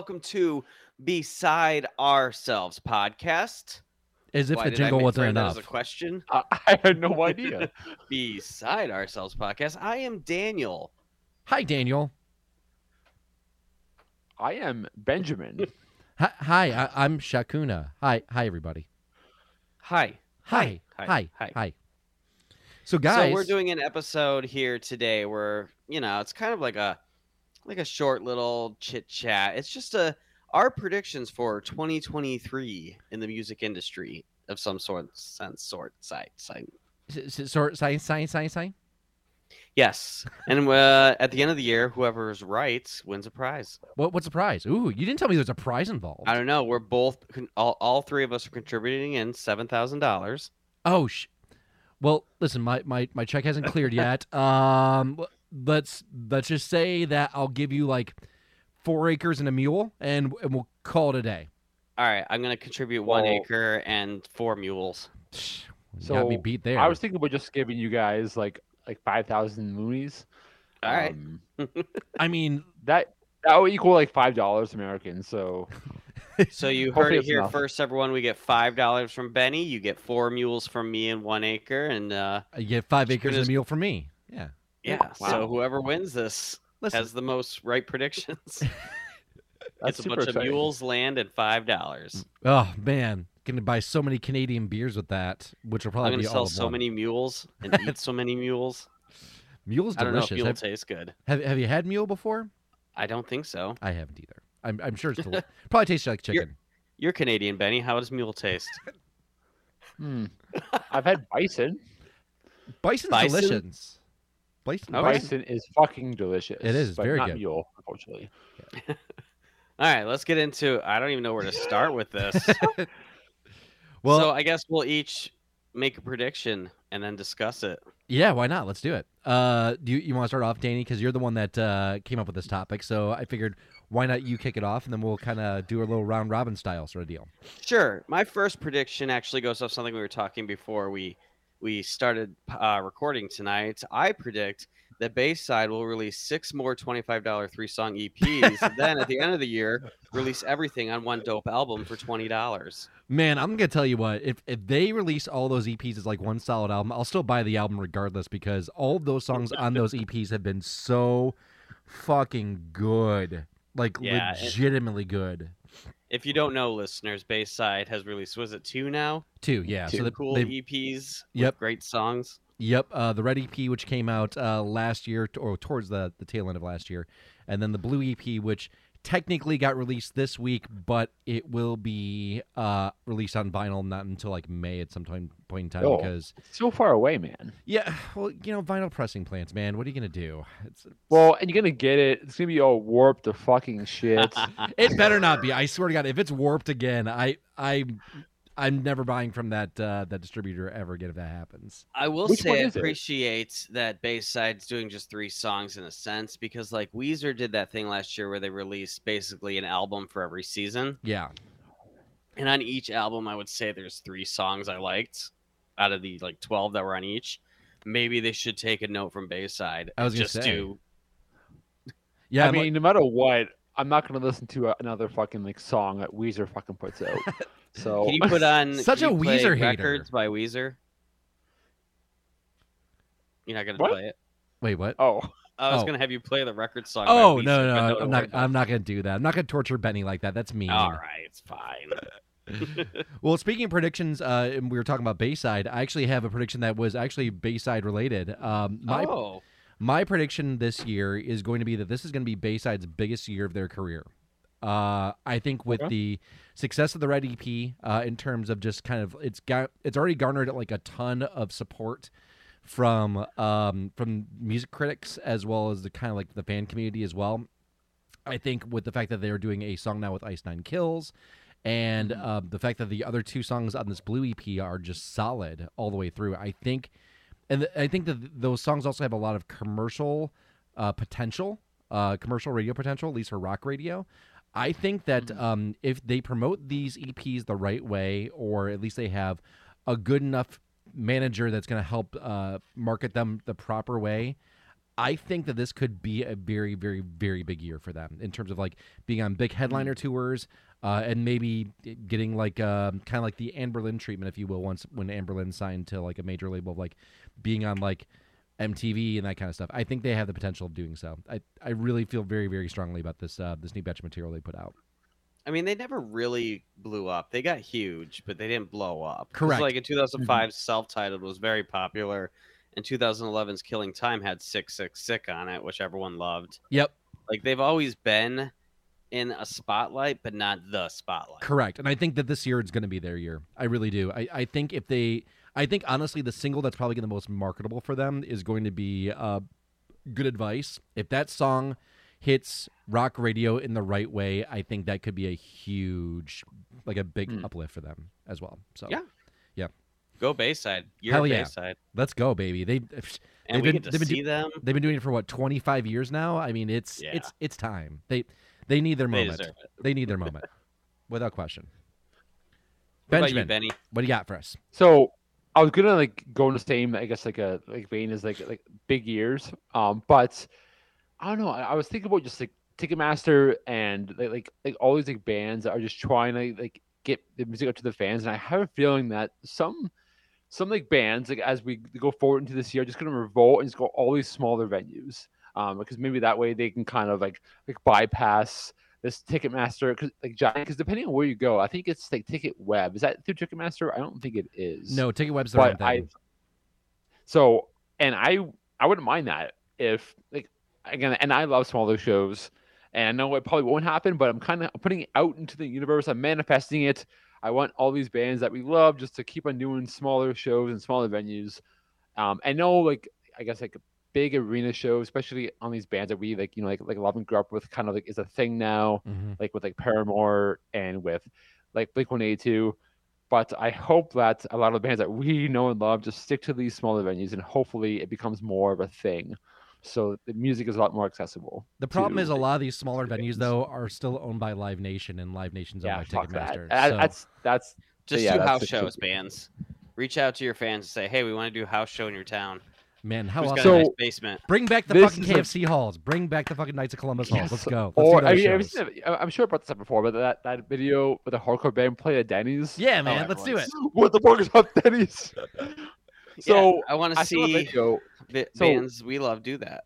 welcome to Beside Ourselves podcast. As if Why the jingle wasn't frame that enough. As a question, I, I had no idea. Beside Ourselves podcast. I am Daniel. Hi, Daniel. I am Benjamin. Hi, hi I, I'm Shakuna. Hi, hi, everybody. Hi. Hi, Hi, hi, hi. hi. So, guys, So we're doing an episode here today where you know it's kind of like a like a short little chit chat. It's just a our predictions for 2023 in the music industry of some sort, sense, sort, site, site. Sort science, science, science, science. Yes, and uh, at the end of the year, whoever's right wins a prize. What, what's the prize? Ooh, you didn't tell me there's a prize involved. I don't know. We're both all, all three of us are contributing in seven thousand dollars. Oh, sh- well, listen, my, my, my check hasn't cleared yet. Um, let's let's just say that I'll give you like four acres and a mule, and, and we'll call it a day. All right, I'm going to contribute one Well- acre and four mules. So got me beat there. I was thinking about just giving you guys like like five thousand loonies. All right. Um, I mean, that that would equal like five dollars American. So So you heard Hopefully it it's here enough. first, everyone. We get five dollars from Benny. You get four mules from me and one acre, and uh, you get five acres and a goodness. mule from me. Yeah. Yeah. Wow. So whoever wins this Listen, has the most right predictions. that's it's a bunch exciting. of mules, land, and five dollars. oh man, gonna buy so many Canadian beers with that, which will I'm probably going be to all sell of so one. many mules and eat so many mules. Mule's I don't know if delicious. mule Have, tastes good. have, have you had mule before? I don't think so. I haven't either. I'm, I'm sure it's del- probably tastes like You're- chicken. You're Canadian, Benny. How does mule taste? Hmm. I've had bison. Bison's Bison? delicious. Bison, Okay. bison- Bison is fucking delicious. It is, but very not good. Mule, unfortunately. All right, let's get into. I don't even know where to start with this. Well, so I guess we'll each make a prediction and then discuss it. yeah, why not? Let's do it. Uh, do you, you want to start off, Danny? Because you're the one that uh, came up with this topic. So I figured, why not you kick it off, and then we'll kind of do a little round robin style sort of deal. Sure. My first prediction actually goes off something we were talking before we we started uh, recording tonight. I predict that Bayside will release six more twenty-five dollar three-song EPs. then at the end of the year, release everything on one dope album for twenty dollars. Man, I'm gonna tell you what. If if they release all those EPs as like one solid album, I'll still buy the album regardless because all of those songs on those EPs have been so fucking good, like Yeah, it- legitimately good. If you don't know, listeners, Bayside has released was it two now? Two, yeah. So Two the, Cool they've- EPs. Yep. With great songs. Yep, uh, the red EP, which came out uh, last year, or towards the, the tail end of last year, and then the blue EP, which technically got released this week, but it will be uh, released on vinyl not until like May at some time, point in time Oh. because so far away, man. yeah, well, you know, vinyl pressing plants, man. What are you gonna do? It's, Well, and you're gonna get it. It's gonna be all warped to fucking shit. it better not be. I swear to God, if it's warped again, I I I'm never buying from that uh, that distributor ever again if that happens. I will Which say I is it? appreciate that Bayside's doing just three songs in a sense because like Weezer did that thing last year where they released basically an album for every season. Yeah, And on each album I would say there's three songs I liked out of the like 12 that were on each. Maybe they should take a note from Bayside. I was just say. do yeah. I I'm like- mean, no matter what, I'm not gonna listen to another fucking like song that Weezer fucking puts out. So Can you put on Such can a you play Weezer hater. records by Weezer? You're not going to What? play it. wait, what? Oh. I was Oh. going to have you play the record song. Oh Weezer, no, but no, no! I'm not. about I'm not gonna do that. I'm not gonna torture Benny like that. That's mean. All right, it's fine. Well, speaking of predictions, uh, and we were talking about Bayside. I actually have a prediction that was actually Bayside related. Um, my oh, my prediction this year is going to be that this is going to be Bayside's biggest year of their career. Uh, I think with Okay. the success of the Red EP, uh, in terms of just kind of it's got it's already garnered like a ton of support from um, from music critics as well as the kind of like the fan community as well. I think with the fact that they're doing a song now with Ice Nine Kills, and um, the fact that the other two songs on this Blue EP are just solid all the way through, I think, and th- I think that th- those songs also have a lot of commercial uh, potential, uh, commercial radio potential, at least for rock radio. I think that um, if they promote these EPs the right way, or at least they have a good enough manager that's going to help uh, market them the proper way, I think that this could be a very, very, very big year for them in terms of like being on big headliner tours, uh, and maybe getting like um, kind of like the Anberlin treatment, if you will, once when Anberlin signed to like a major label, of like being on like MTV and that kind of stuff. I think they have the potential of doing so. I, I really feel very, very strongly about this uh, this new batch of material they put out. I mean, they never really blew up. They got huge, but they didn't blow up. Correct. Like in 2005, self-titled was very popular, and 2011's Killing Time had "Sick, Sick, Sick" on it, which everyone loved. Yep, Like they've always been in a spotlight, but not the spotlight. correct. And I think that this year it's going to be their year. I really do. I, I think if they, I think honestly, the single that's probably going to be the most marketable for them is going to be uh, "Good Advice." If that song hits rock radio in the right way, I think that could be a huge, like a big Hmm. uplift for them as well. So Yeah. Yeah. Go Bayside. You're Hell yeah. Bayside. let's go, baby. They And They've we been- get to they've do- see them. they've been doing it for what 25 years now. I mean, it's Yeah. it's it's time. They they need their moment. deserve it. They need their moment, without question. What about you, Benjamin, Benny? what do you got for us? So I was gonna like go in the same, I guess, like a like vein as like like big years. Um, but I don't know. I, I was thinking about just like Ticketmaster and like like like all these like bands that are just trying to like get the music out to the fans, and I have a feeling that some some like bands like as we go forward into this year, are just gonna revolt and just go all these smaller venues. Um, because maybe that way they can kind of like like bypass this Ticketmaster because like giant because depending on where you go, I think it's like Ticket Web. Is that through Ticketmaster? I don't think it is. No, Ticket Web's the right thing. So and I I wouldn't mind that if like again and I love smaller shows and I know it probably won't happen, but I'm kind of putting it out into the universe. I'm manifesting it. I want all these bands that we love just to keep on doing smaller shows and smaller venues. Um, I know like I guess like big arena shows, especially on these bands that we like, you know, like like a love and grew up with, kind of like is a thing now Mhm. like with like Paramore and with like Blink One Eighty Two. But I hope that a lot of the bands that we know and love just stick to these smaller venues, and hopefully it becomes more of a thing. So the music is a lot more accessible. The problem is a lot of these smaller to venues though are still owned by Live Nation, and Live Nation's owned Yeah, by fuck that. Ticketmaster. That- so- That's that's Just yeah, do that's house shows, bands. Reach out to your fans and say, "Hey, we want to do a house show in your town. Man, how Who's awesome! got a So- nice basement?" Bring back the This fucking is a- KFC halls. Bring back the fucking Knights of Columbus halls. Let's go. Let's or I those mean, have you shows. seen it? I- I'm sure I brought this up before, but that, that video with the hardcore band played at Denny's. Yeah, Oh, man, let's do it. What the fuck is up, Denny's? So yeah, I want to I saw a see video. vi- so- bands we love do that.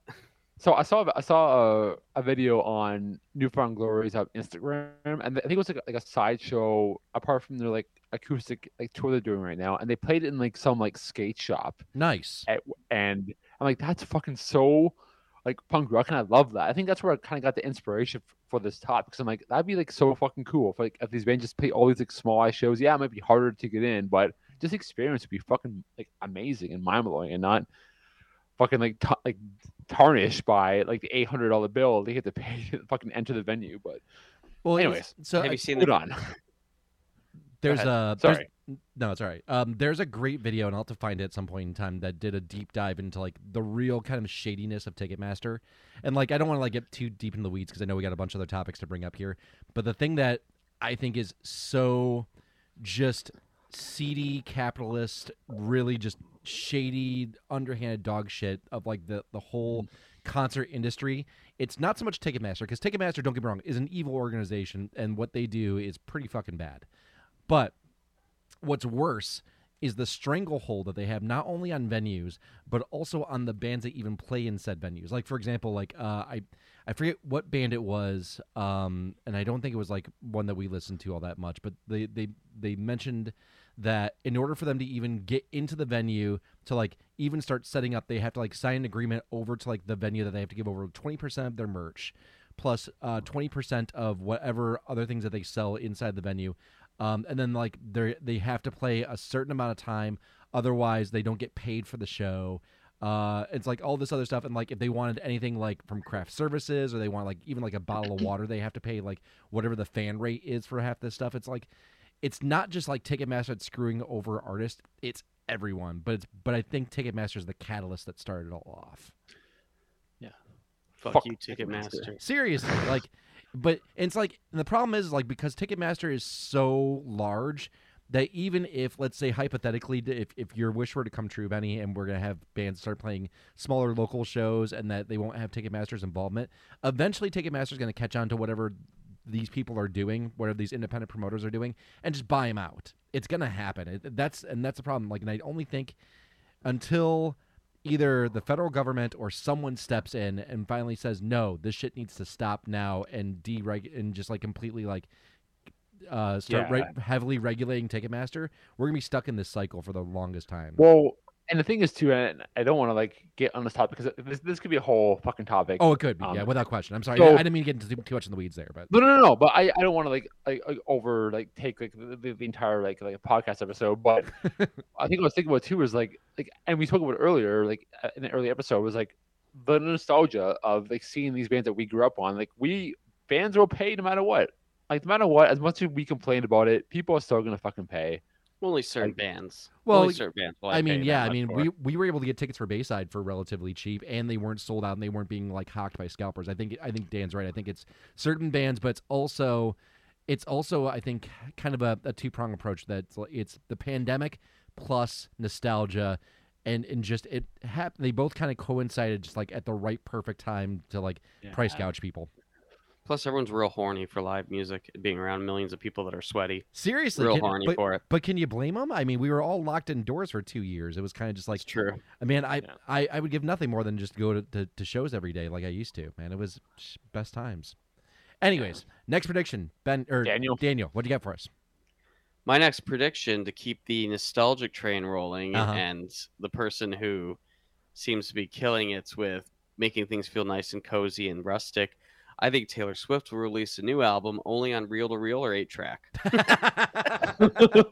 So I saw I saw a, a video on New Found Glory's on uh, Instagram, and I think it was like a, like a sideshow. Apart from their like acoustic like tour they're doing right now, and they played it in like some like skate shop, Nice. at, and I'm like, that's fucking so like punk rock, and I love that. I think that's where I kind of got the inspiration f- for this topic. Because I'm like, that'd be like so fucking cool if like if these bands just play all these like small ass shows. Yeah, it might be harder to get in, but just experience would be fucking like amazing and mind blowing, and not fucking like ta- like tarnished by like the eight hundred dollar bill they have to pay to fucking enter the venue. But Well, anyways, so Have I- you seen the? on. there's a there's- no, it's all right. Um, there's a great video, and I'll have to find it at some point in time that did a deep dive into like the real kind of shadiness of Ticketmaster, and like I don't want to like get too deep in the weeds because I know we got a bunch of other topics to bring up here. But the thing that I think is so just seedy capitalist, really just shady, underhanded dog shit of like the the whole concert industry. It's not so much Ticketmaster because Ticketmaster, don't get me wrong, is an evil organization, and what they do is pretty fucking bad. But what's worse is the stranglehold that they have not only on venues but also on the bands that even play in said venues. Like for example, like uh, I I forget what band it was, um, and I don't think it was like one that we listened to all that much. But they they they mentioned that in order for them to even get into the venue to like even start setting up, they have to like sign an agreement over to like the venue that they have to give over twenty percent of their merch plus uh, 20% of whatever other things that they sell inside the venue um, and then like they they have to play a certain amount of time otherwise they don't get paid for the show uh, it's like all this other stuff and like if they wanted anything like from craft services or they want like even like a bottle of water they have to pay like whatever the fan rate is for half this stuff it's like it's not just like ticketmaster screwing over artists it's everyone but it's but i think ticketmaster is the catalyst that started it all off Fuck, Fuck you, Ticketmaster. Ticketmaster. Seriously, like, but it's like the problem is like because Ticketmaster is so large, that even if, let's say, hypothetically, if, if your wish were to come true, Benny, and we're going to have bands start playing smaller local shows and that they won't have Ticketmaster's involvement, eventually Ticketmaster's going to catch on to whatever these people are doing, whatever these independent promoters are doing, and just buy them out. It's going to happen. It, that's and that's the problem. Like, and I only think until either the federal government or someone steps in and finally says no this shit needs to stop now and dereg and just like completely like uh start Yeah. right, heavily regulating ticketmaster we're gonna be stuck in this cycle for the longest time Well, and the thing is too, and I don't want to like get on this topic because this this could be a whole fucking topic. oh it could be um, yeah without question i'm sorry so- i didn't mean to get into too, too much in the weeds there but No, no, no, no. But I, I don't want to like, like like over like take like the, the, entire like like podcast episode. But I think I was thinking about too is like like and we spoke about it earlier like uh, in the early episode was like the nostalgia of like seeing these bands that we grew up on. Like we fans will pay no matter what. Like no matter what, as much as we complain about it, people are still gonna fucking pay. Only certain Like- bands. Well, Only certain bands. will I mean, yeah, I mean, we we were able to get tickets for Bayside for relatively cheap, and they weren't sold out, and they weren't being like hawked by scalpers. I think I think Dan's right. I think it's certain bands, but it's also it's also I think kind of a, a two prong approach. That it's, it's the pandemic plus nostalgia, and and just it happened. They both kind of coincided just like at the right perfect time to like price gouge people. Plus, everyone's real horny for live music, being around millions of people that are sweaty. Seriously, Real can- horny but, for it. but can you blame them? I mean, we were all locked indoors for two years. It was kind of just like It's true. I mean, I, Yeah. I, I would give nothing more than just go to, to, to shows every day like I used to. Man, it was best times. Anyways, next prediction, Ben or Daniel. Daniel, what do you got for us? My next prediction to keep the nostalgic train rolling Uh-huh. and the person who seems to be killing it with making things feel nice and cozy and rustic. I think Taylor Swift will release a new album only on reel to reel or eight track.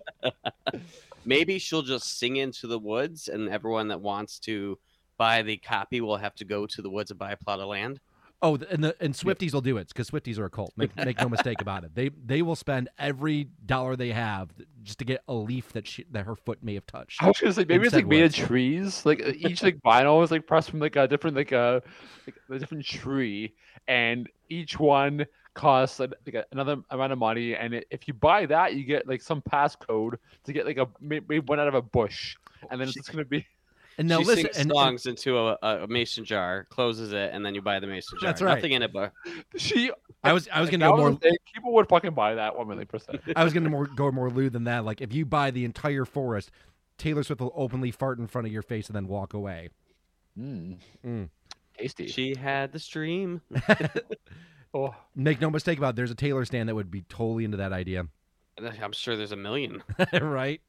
Maybe she'll just sing into the woods, and everyone that wants to buy the copy will have to go to the woods and buy a plot of land. Oh, and the and Swifties will do it because Swifties are a cult. Make make no mistake about it. They they will spend every dollar they have just to get a leaf that she, that her foot may have touched. I was gonna say maybe it's like made of trees. Like uh, each like vinyl is like pressed from like a different like a like a different tree, and each one costs like, like another amount of money. And i- if you buy that, you get like some passcode to get like a may- maybe one out of a bush, and then it's just gonna be And now she listen, sings and, and- songs into a, a mason jar, closes it, and then you buy the mason jar. That's right. Nothing in it, but she. I was I was gonna go more. thing, people would fucking buy that one million percent. I was gonna more, go more lewd than that. Like if you buy the entire forest, Taylor Swift will openly fart in front of your face and then walk away. Mm. Mm. Tasty. she had the stream. oh. Make no mistake about it, there's a Taylor stand that would be totally into that idea. I'm sure there's a million. right?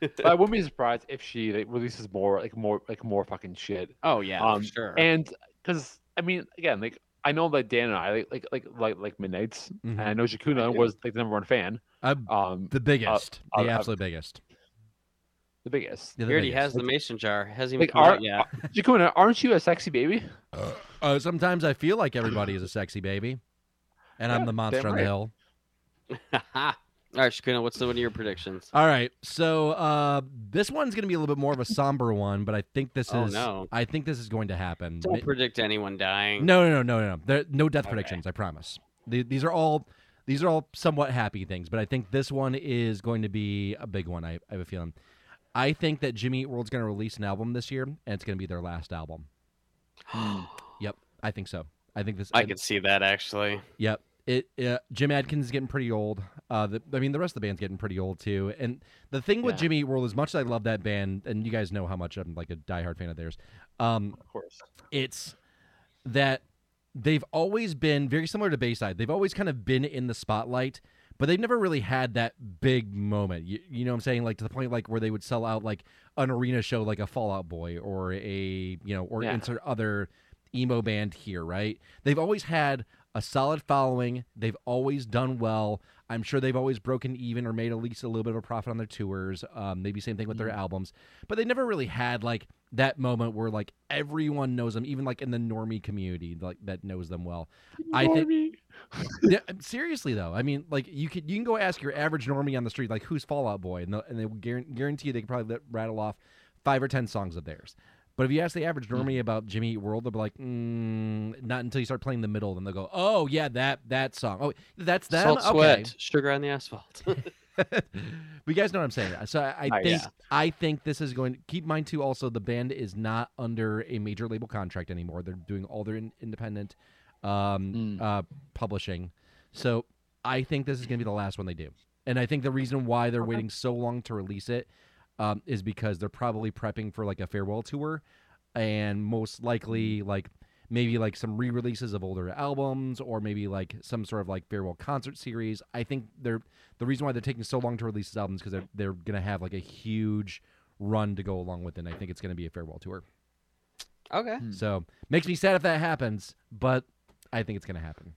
But I wouldn't be surprised if she like releases more like more like more fucking shit. Oh yeah, Um, for sure. And because I mean, again, like I know that Dan and I like like like like, like Midnight's, Mhm. and I know Shakuna was like the number one fan. Uh, Um, the biggest. uh, the uh, absolute biggest. the biggest. Yeah, he already biggest. has the mason jar. Hasn't even Like, are- out yet. Shakuna, aren't you a sexy baby? Uh, sometimes I feel like everybody is a sexy baby, and I'm the monster damn on the hill. All right, Shakuna, what's the one of your predictions? All right, so uh, this one's gonna be a little bit more of a somber one, but I think this Oh, is. no. I think this is going to happen. Don't predict anyone dying. No, no, no, no, no. There, no death Okay. predictions. I promise. The- These are all these are all somewhat happy things, but I think this one is going to be a big one. I, I have a feeling. I think that Jimmy Eat World's going to release an album this year, and it's going to be their last album. Yep, I think so. I think this. I could see that actually. Yep. It uh, Jim Adkins is getting pretty old. Uh, the, I mean, the rest of the band's getting pretty old too. And the thing with Yeah. Jimmy Eat World, as much as I love that band, and you guys know how much I'm like a diehard fan of theirs, um, Of course. it's that they've always been very similar to Bayside. They've always kind of been in the spotlight, but they've never really had that big moment. You, you know what I'm saying? Like to the point like where they would sell out like an arena show like a Fallout Boy or a, you know, or Yeah. insert other emo band here, right? They've always had a solid following. They've always done well. I'm sure they've always broken even or made at least a little bit of a profit on their tours. Um, maybe same thing with their albums, but they never really had like that moment where like everyone knows them, even like in the normie community, like that knows them well. I think yeah, seriously though, I mean, like you could you can go ask your average normie on the street, like who's Fallout Boy, and, they'll- and they will guarantee, guarantee you they could probably let- rattle off five or ten songs of theirs. But if you ask the average normie about Jimmy Eat World, they'll be like, mm, not until you start playing the middle, then they'll go, oh yeah, that that song, oh that's them, Salt okay. sweat, sugar on the asphalt. but you guys know what I'm saying. So I, I Oh, think yeah. I think this is going. to Keep in mind too. Also, the band is not under a major label contract anymore. They're doing all their in, independent um, Mm. uh, publishing. So I think this is going to be the last one they do. And I think the reason why they're Okay. waiting so long to release it um, is because they're probably prepping for like a farewell tour, and most likely like maybe like some re-releases of older albums or maybe like some sort of like farewell concert series. I think they're the reason why they're taking so long to release these albums because they're they're gonna have like a huge run to go along with it. And I think it's gonna be a farewell tour. Okay. Hmm. So makes me sad if that happens, but I think it's gonna happen.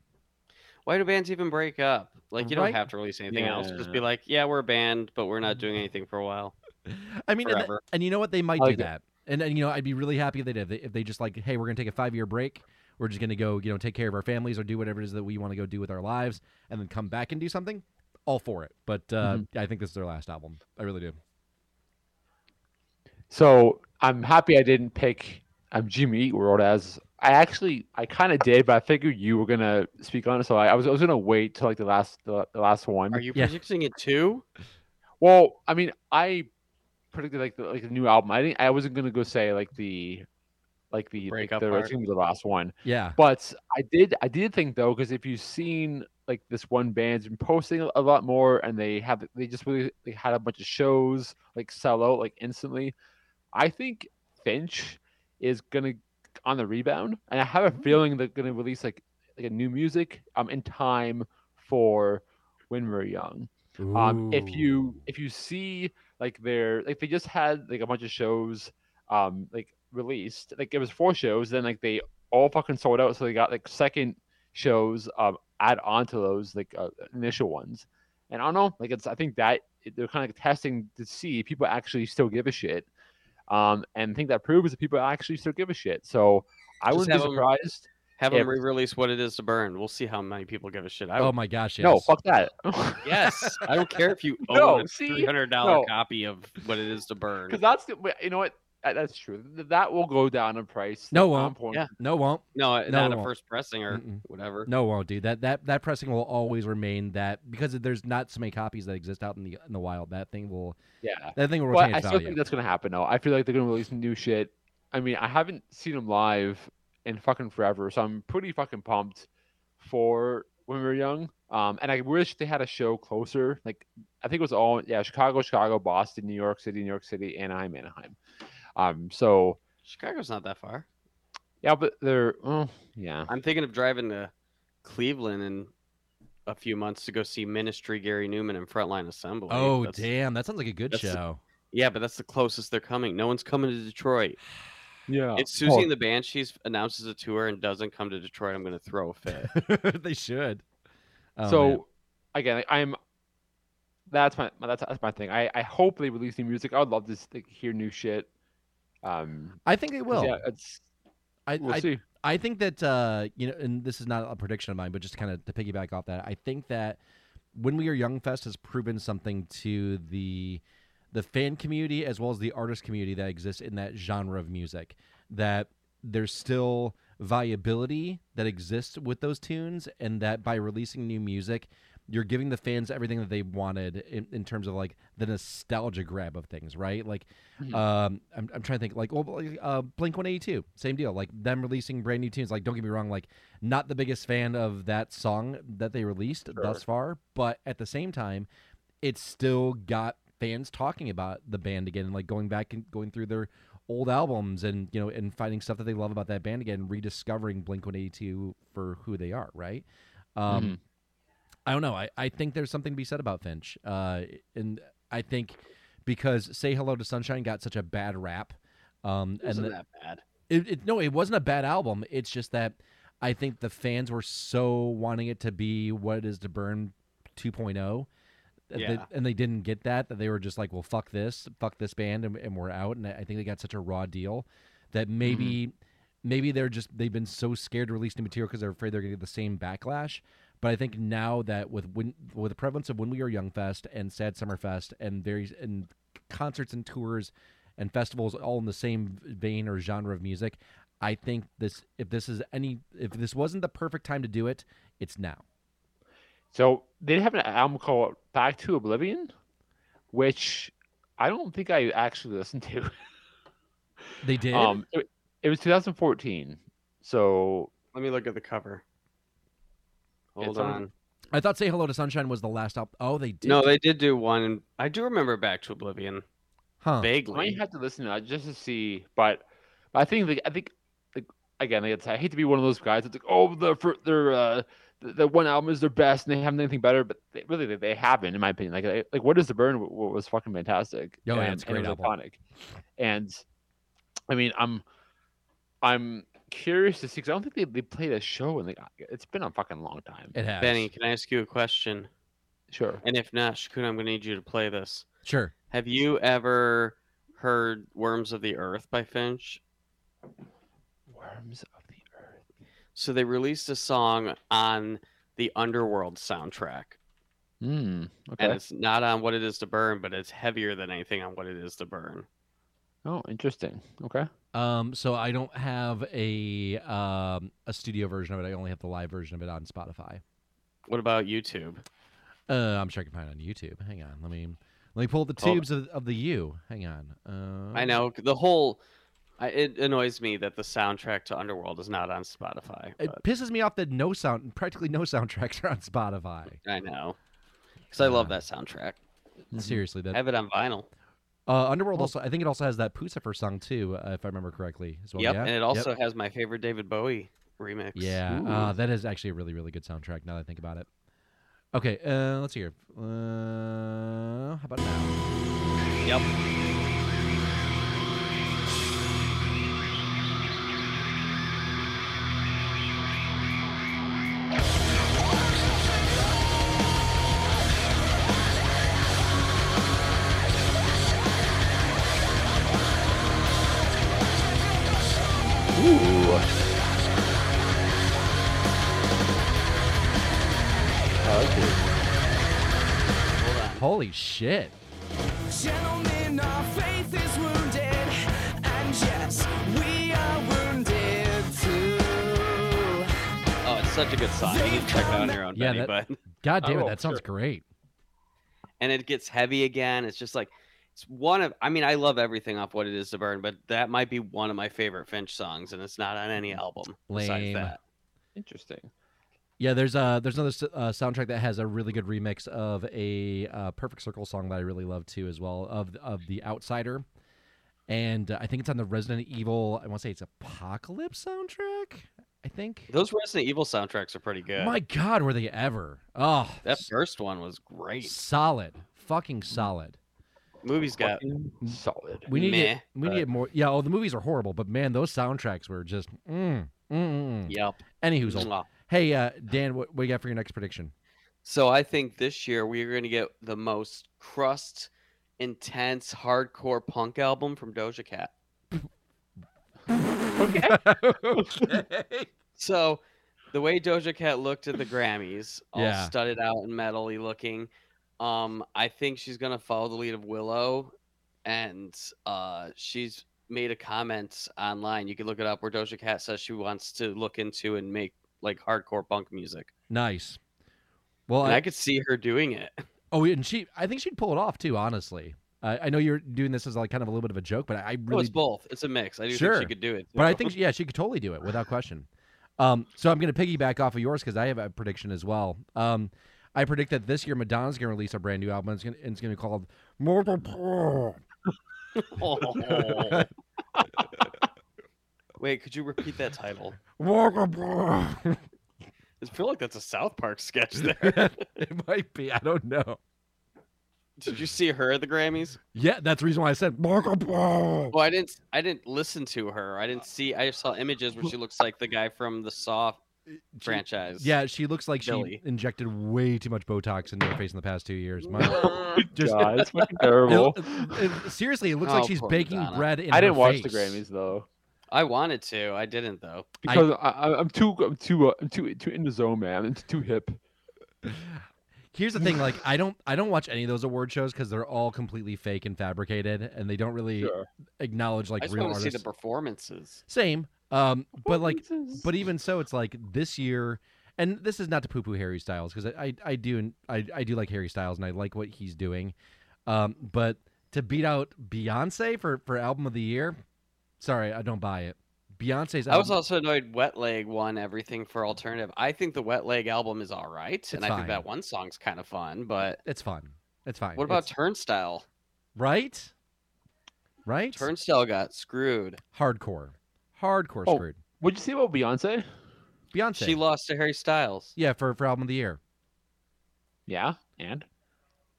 Why do bands even break up? Like you Right. don't have to release anything else. Just be like, yeah, we're a band, but we're not doing anything for a while. I mean, and, and you know what? They might like do it. that. And, and you know, I'd be really happy if they did. If they, if they just like, hey, we're gonna take a five year break. We're just gonna go, you know, take care of our families or do whatever it is that we want to go do with our lives, and then come back and do something. All for it. But uh, Mhm. I think this is their last album. I really do. So I'm happy I didn't pick um, Jimmy Eat World as I actually I kind of did, but I figured you were gonna speak on it, so I, I was I was gonna wait till like the last the, the last one. Are you Yeah. predicting it too? Well, I mean, I predicted like the like the new album. I didn't. I wasn't gonna go say like the like the like, Breakup the it's gonna be the last one. Yeah. But I did I did think though because if you've seen like this one band's been posting a lot more and they have they just really they had a bunch of shows like sell out like instantly. I think Finch is gonna on the rebound, and I have a feeling they're gonna release like like a new music um in time for when we're young. Um, if you if you see like their like they just had like a bunch of shows um like released. Like it was four shows then like they all fucking sold out so they got like second shows um add on to those like uh, initial ones. And I don't know like it's I think that they're kind of like testing to see if people actually still give a shit. Um and I think that proves that people actually still give a shit. So I Just wouldn't be surprised Have Yeah, them re-release what it is to burn. We'll see how many people give a shit. I oh would- my gosh, yes. no fuck that yes, I don't care if you own No, a three hundred dollar No. copy of what it is to burn. because that's the you know what that's true that will go down in price No, Like, won't. point. Yeah. No, won't. No, uh, No, not a won't. first pressing or Mm-mm. whatever. No, it won't, dude. That that that pressing will always remain that because there's not so many copies that exist out in the in the wild. That thing will yeah that thing will But retain I still value. think that's gonna happen though. I feel like they're gonna release new shit. I mean, I haven't seen them live in fucking forever, so I'm pretty fucking pumped for when we were young. Um, and I wish they had a show closer. Like I think it was all yeah, Chicago, Chicago, Boston, New York City, New York City, Anaheim, Anaheim. Um, so Chicago's not that far. yeah, but they're oh yeah. I'm thinking of driving to Cleveland in a few months to go see Ministry, Gary Numan, and Frontline Assembly. oh That's- damn, that sounds like a good that's the- show. Yeah, but that's the closest they're coming. No one's coming to Detroit. Yeah. If Siouxsie and the Banshees announces a tour and doesn't come to Detroit, I'm going to throw a fit. they should. Oh, so man. again, I'm that's my that's that's my thing. I I hope they release new music. I would love to like, hear new shit. Um, I think they will. yeah, it's I, we'll I see. I think that uh, you know, and this is not a prediction of mine, but just kind of to piggyback off that, I think that when we are young fest has proven something to the the fan community as well as the artist community that exists in that genre of music that there's still viability that exists with those tunes and that by releasing new music you're giving the fans everything that they wanted in, in terms of like the nostalgia grab of things right like Mhm. um I'm, I'm trying to think like well uh blink 182 same deal like them releasing brand new tunes like don't get me wrong like not the biggest fan of that song that they released thus far but at the same time it's still got fans talking about the band again and like going back and going through their old albums and you know and finding stuff that they love about that band again rediscovering blink 182 for who they are right um Mhm. I don't know. I, I think there's something to be said about Finch. Uh, and I think because Say Hello to Sunshine got such a bad rap. Um, It wasn't and the- that bad. it, it, no, it wasn't a bad album. It's just that I think the fans were so wanting it to be what it is to burn 2.0. that they- and they didn't get that, that they were just like, well, fuck this, fuck this band, and, and we're out. And I think they got such a raw deal that maybe, mm-hmm. maybe they're just, they've been so scared to release new material because they're afraid they're going to get the same backlash. But I think now that with when, with the prevalence of When We Are Young Fest and Sad Summer Fest and various and concerts and tours and festivals all in the same vein or genre of music, I think this if this is any if this wasn't the perfect time to do it, it's now. So they have an album called Back to Oblivion, which I don't think I actually listened to. They did. Um, it, it was 2014. So Let me look at the cover. Hold on- on. I thought "Say Hello to Sunshine" was the last album. Oh, they did. No, they did do one. I do remember Back to Oblivion huh? I might have to listen to that just to see. But, but I think like I think like again, like, I hate to be one of those guys that's like, oh, the for their uh, the, the one album is their best and they haven't anything better, but they, really they, they haven't, in my opinion. Like I- like what is the burn w- w- was fucking fantastic. Oh, yeah, and, it's a and great it was album. iconic. And I mean, I'm I'm curious to see because I don't think they, they played a show and like it's been a fucking long time. It has. Benny, can I ask you a question? Sure. And if not, Shakuna, I'm going to need you to play this. Sure. Have you ever heard "Worms of the Earth" by Finch? Worms of the Earth. So they released a song on the Underworld soundtrack, Hmm. Okay. and it's not on "What It Is to Burn," but it's heavier than anything on "What It Is to Burn." Oh, interesting. Okay. Um, so I don't have a um a studio version of it. I only have the live version of it on Spotify. What about YouTube? Uh, I'm sure I can find it on YouTube. Hang on. Let me let me pull the Hold- tubes of, of the U. Hang on. Uh, I know the whole. I, it annoys me that the soundtrack to Underworld is not on Spotify. It But pisses me off that no sound, practically no soundtracks are on Spotify. I know, because I love that soundtrack. Seriously, I have it on vinyl. uh, Underworld Oh. also. I think it also has that Puscifer song too, uh, if I remember correctly. As well. yep, Yeah? and it Yep. also has my favorite David Bowie remix. Yeah, uh, that is actually a really, really good soundtrack. Now that I think about it. Okay, uh, let's hear. Uh, how about now? Yep. Too. Oh, it's such a good song. You can check it out on your own, Yeah, Benny. that- But God damn it, Oh, that sounds sure. great. and it gets heavy again. It's just like it's one of. I mean, I love everything off what it is to burn, but that might be one of my favorite Finch songs, and it's not on any mm, album besides that. Interesting. Yeah, there's uh there's another uh, soundtrack that has a really good remix of a uh, Perfect Circle song that I really love too as well of of the Outsider, and uh, I think it's on the Resident Evil. I want to say it's Apocalypse soundtrack. I think. Those Resident Evil soundtracks are pretty good. My God, were they ever? Oh, that first one was great. solid, fucking solid. Movie's got Fucking solid. We need to Meh, get, we need to but- get more. Yeah, oh, the movies are horrible, but man, those soundtracks were just. Mm, mm, mm, mm. yep. Anywho's Mwah. Hey, uh, Dan, what, what do you got for your next prediction? So I think this year we are going to get the most crust, intense, hardcore punk album from Doja Cat. Okay. So the way Doja Cat looked at the Grammys, all Yeah. studded out and metally looking, um, I think she's gonna follow the lead of Willow, and uh, she's made a comment online. You can look it up where Doja Cat says she wants to look into and make like hardcore punk music. nice. Well, And I, I could see her doing it. oh, and she, I think she'd pull it off too. Honestly, I, I know you're doing this as like kind of a little bit of a joke, but I No, really, it's both. It's a mix. I do think Sure. she could do it. but I think yeah, she could totally do it without question. Um, so I'm going to piggyback off of yours because I have a prediction as well. Um, I predict that this year Madonna's going to release a brand new album. It's going it's going to be called Mortal. Oh. Wait, could you repeat that title? Mortal Pearl. I feel like that's a South Park sketch there. it might be. I don't know. Did you see her at the Grammys? Yeah, that's the reason why I said Mortal Well, I didn't. I didn't listen to her. I didn't see. I just saw images where she looks like the guy from the Saw franchise. Yeah, she looks like she injected way too much Botox into her face in the past two years. My- oh, just- God, it's fucking terrible. it- it- seriously, it looks like Oh, she's baking Madonna. bread in I didn't watch the. Grammys though I wanted to. I didn't though. because I, I, I'm too I'm too uh, I'm too too in the zone, man. I'm too hip. Here's the thing: like, I don't, I don't watch any of those award shows because they're all completely fake and fabricated, and they don't really Sure. acknowledge like I just real want to see the performances. Same, um, but like, but even so, it's like this year, and this is not to poo poo Harry Styles because I, I I do I I do like Harry Styles and I like what he's doing, um, but to beat out Beyonce for for album of the year, sorry, I don't buy it. Beyonce's I was also annoyed Wet Leg won everything for alternative. I think the Wet Leg album is all right, and I think that one song's kind of fun. But it's fun. It's fine. what about It's- Turnstile? right? Right? Turnstile got screwed. hardcore, hardcore Oh. screwed. What'd you say about Beyonce? Beyonce. She lost to Harry Styles. yeah, for for album of the year. Yeah, and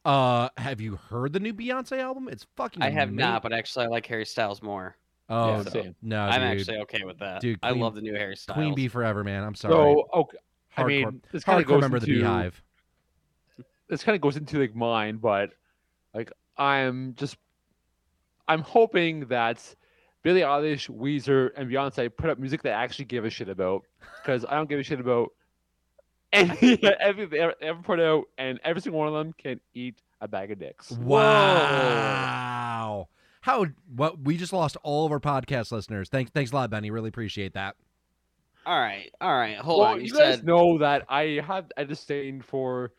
Uh, have you heard the new Beyonce album? It's fucking. I have ama- not, but actually, I like Harry Styles more. Oh Yeah, no, no, I'm dude. actually okay with that. Dude, I love the new Harry Styles. Queen Bee forever, man. I'm sorry. so okay. I mean, this kind of hardcore goes member into the Beehive. this kind of goes into like mine, but like I'm just I'm hoping that Billie Eilish, Weezer, and Beyonce put up music that I actually give a shit about because I don't give a shit about any everything they ever, ever put out, and every single one of them can eat a bag of dicks. Wow. How what we just lost all of our podcast listeners. Thanks thanks a lot, Benny. Really appreciate that. All right, all right. Hold Well, on. you, You, guys know that I have a disdain for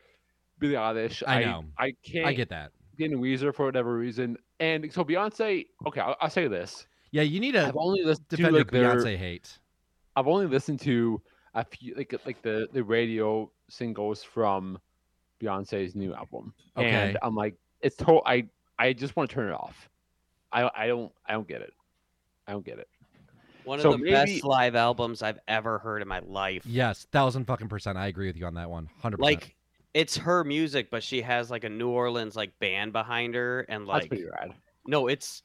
Billie Eilish. I know. I, can't I get that. get into Weezer for whatever reason, and so Beyonce. Okay, I'll, I'll say this. Yeah, you need to I've only listened to defend your like their, Beyonce hate. I've only listened to a few like like the the radio singles from Beyonce's new album, Okay. and I'm like, it's total. I I just want to turn it off. I I don't I don't get it. I don't get it. one so of the maybe- best live albums I've ever heard in my life. Yes, thousand fucking percent. I agree with you on that one. Hundred percent. Like it's her music, but she has like a New Orleans like band behind her, and That's like pretty rad. no, it's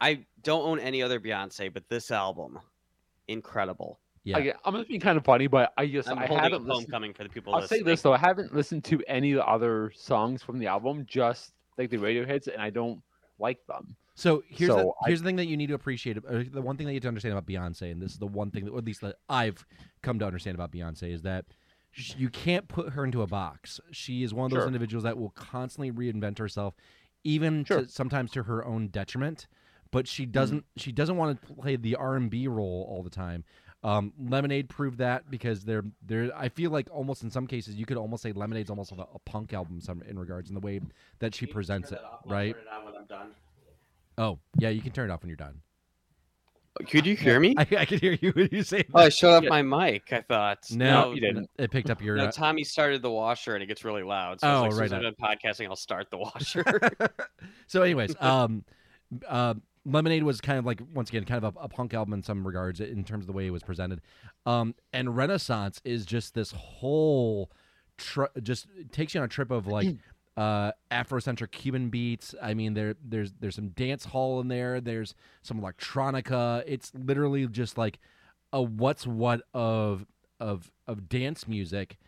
I don't own any other Beyonce, but this album, incredible. Yeah. I, I'm just being kind of funny, but I just I'm I haven't listened. Homecoming for the people. I'll say this though, I haven't listened to any of the other songs from the album, just like the radio hits, and I don't like them. So here's the So I- the thing that you need to appreciate. The one thing that you have to understand about Beyonce, and this is the one thing, that, or at least that I've come to understand about Beyonce, is that sh- you can't put her into a box. She is one of those Sure. individuals that will constantly reinvent herself, even Sure. to, sometimes to her own detriment. But she Mm-hmm. doesn't. She doesn't want to play the R and B role all the time. Um, Lemonade proved that because they're they're. I feel like almost in some cases you could almost say Lemonade's almost a, a punk album some in regards in the way that she presents it, right? Oh, yeah, you can turn it off when you're done. Could you hear me? I, I can hear you when you say Oh, I that. shut off Yeah. my mic. I thought. No, you didn't. It picked up your. No, uh, Tommy started the washer and it gets really loud. So I Oh, was like, right as soon as on. I'm done podcasting, I'll start the washer. so, anyways, um, uh, Lemonade was kind of like once again kind of a, a punk album in some regards in terms of the way it was presented, um, and Renaissance is just this whole, tr- just takes you on a trip of like. Uh, Afrocentric Cuban beats. I mean, there, there's, there's some dance hall in there. There's some electronica. It's literally just like a what's what of, of, of dance music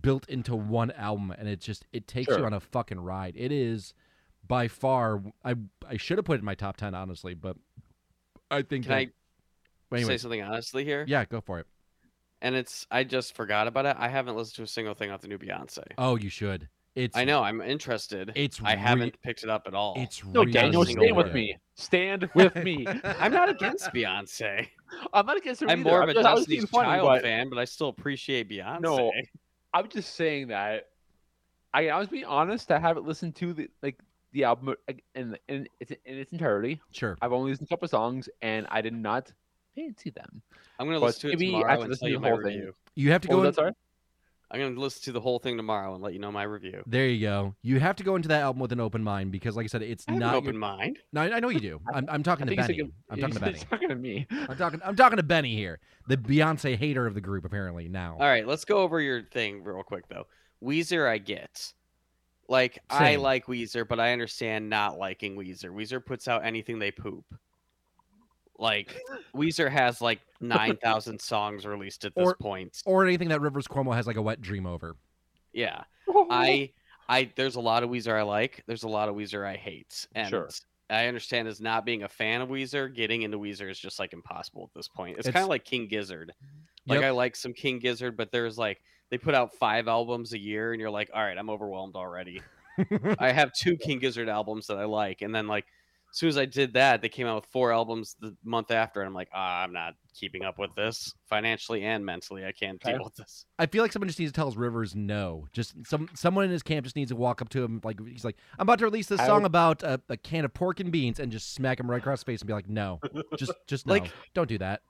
built into one album and it just it takes you on a fucking ride it is by far i i should have put it in my top 10 honestly but i think Can that, I Well, say something honestly here? yeah go for it And it's I just forgot about it. I haven't listened to a single thing off the new Beyonce. oh you should it's I know I'm interested. it's I re- haven't picked it up at all. it's No, really Daniel, single stand with me. Stand with me. I'm not against Beyonce. I'm not against her I'm either. more of a just- I Destiny's funny, Child but fan, but I still appreciate Beyonce. No. I'm just saying that. I, I was being honest. I haven't listened to the like the album in in its in its entirety. sure I've only listened to a couple songs, and I did not fancy them. I'm gonna But listen to it tomorrow after and listening tell to you the my whole thing- you have to Oh, go in, that's all right. I'm gonna listen to the whole thing tomorrow and let you know my review. there you go you have to go into that album with an open mind because like i said it's not an your- open mind. no I, I know you do i'm, I'm talking to benny thinking- i'm talking to benny he's talking to me. i'm talking i'm talking to benny here the beyonce hater of the group apparently now All right, let's go over your thing real quick though. Weezer, I get. Like I like Weezer, but I understand not liking Weezer. Weezer puts out anything they poop. Like Weezer has like nine thousand songs released at this Or- point. or anything that rivers cuomo has like a wet dream over Yeah, I, I. There's a lot of Weezer I like. There's a lot of Weezer I hate, and Sure. I understand as not being a fan of Weezer, getting into Weezer is just like impossible at this point. It's, It's- kind of like King Gizzard. Like Yep. I like some King Gizzard, but there's like they put out five albums a year, and you're like, all right, I'm overwhelmed already. I have two King Gizzard albums that I like, and then like as soon as I did that, they came out with four albums the month after, and I'm like, ah, I'm not keeping up with this financially and mentally. I can't deal with this. I feel like someone just needs to tell Rivers no. Just some someone in his camp just needs to walk up to him like he's like, I'm about to release this I song would- about a, a can of pork and beans, and just smack him right across the face and be like, no, just just no, Like- don't do that.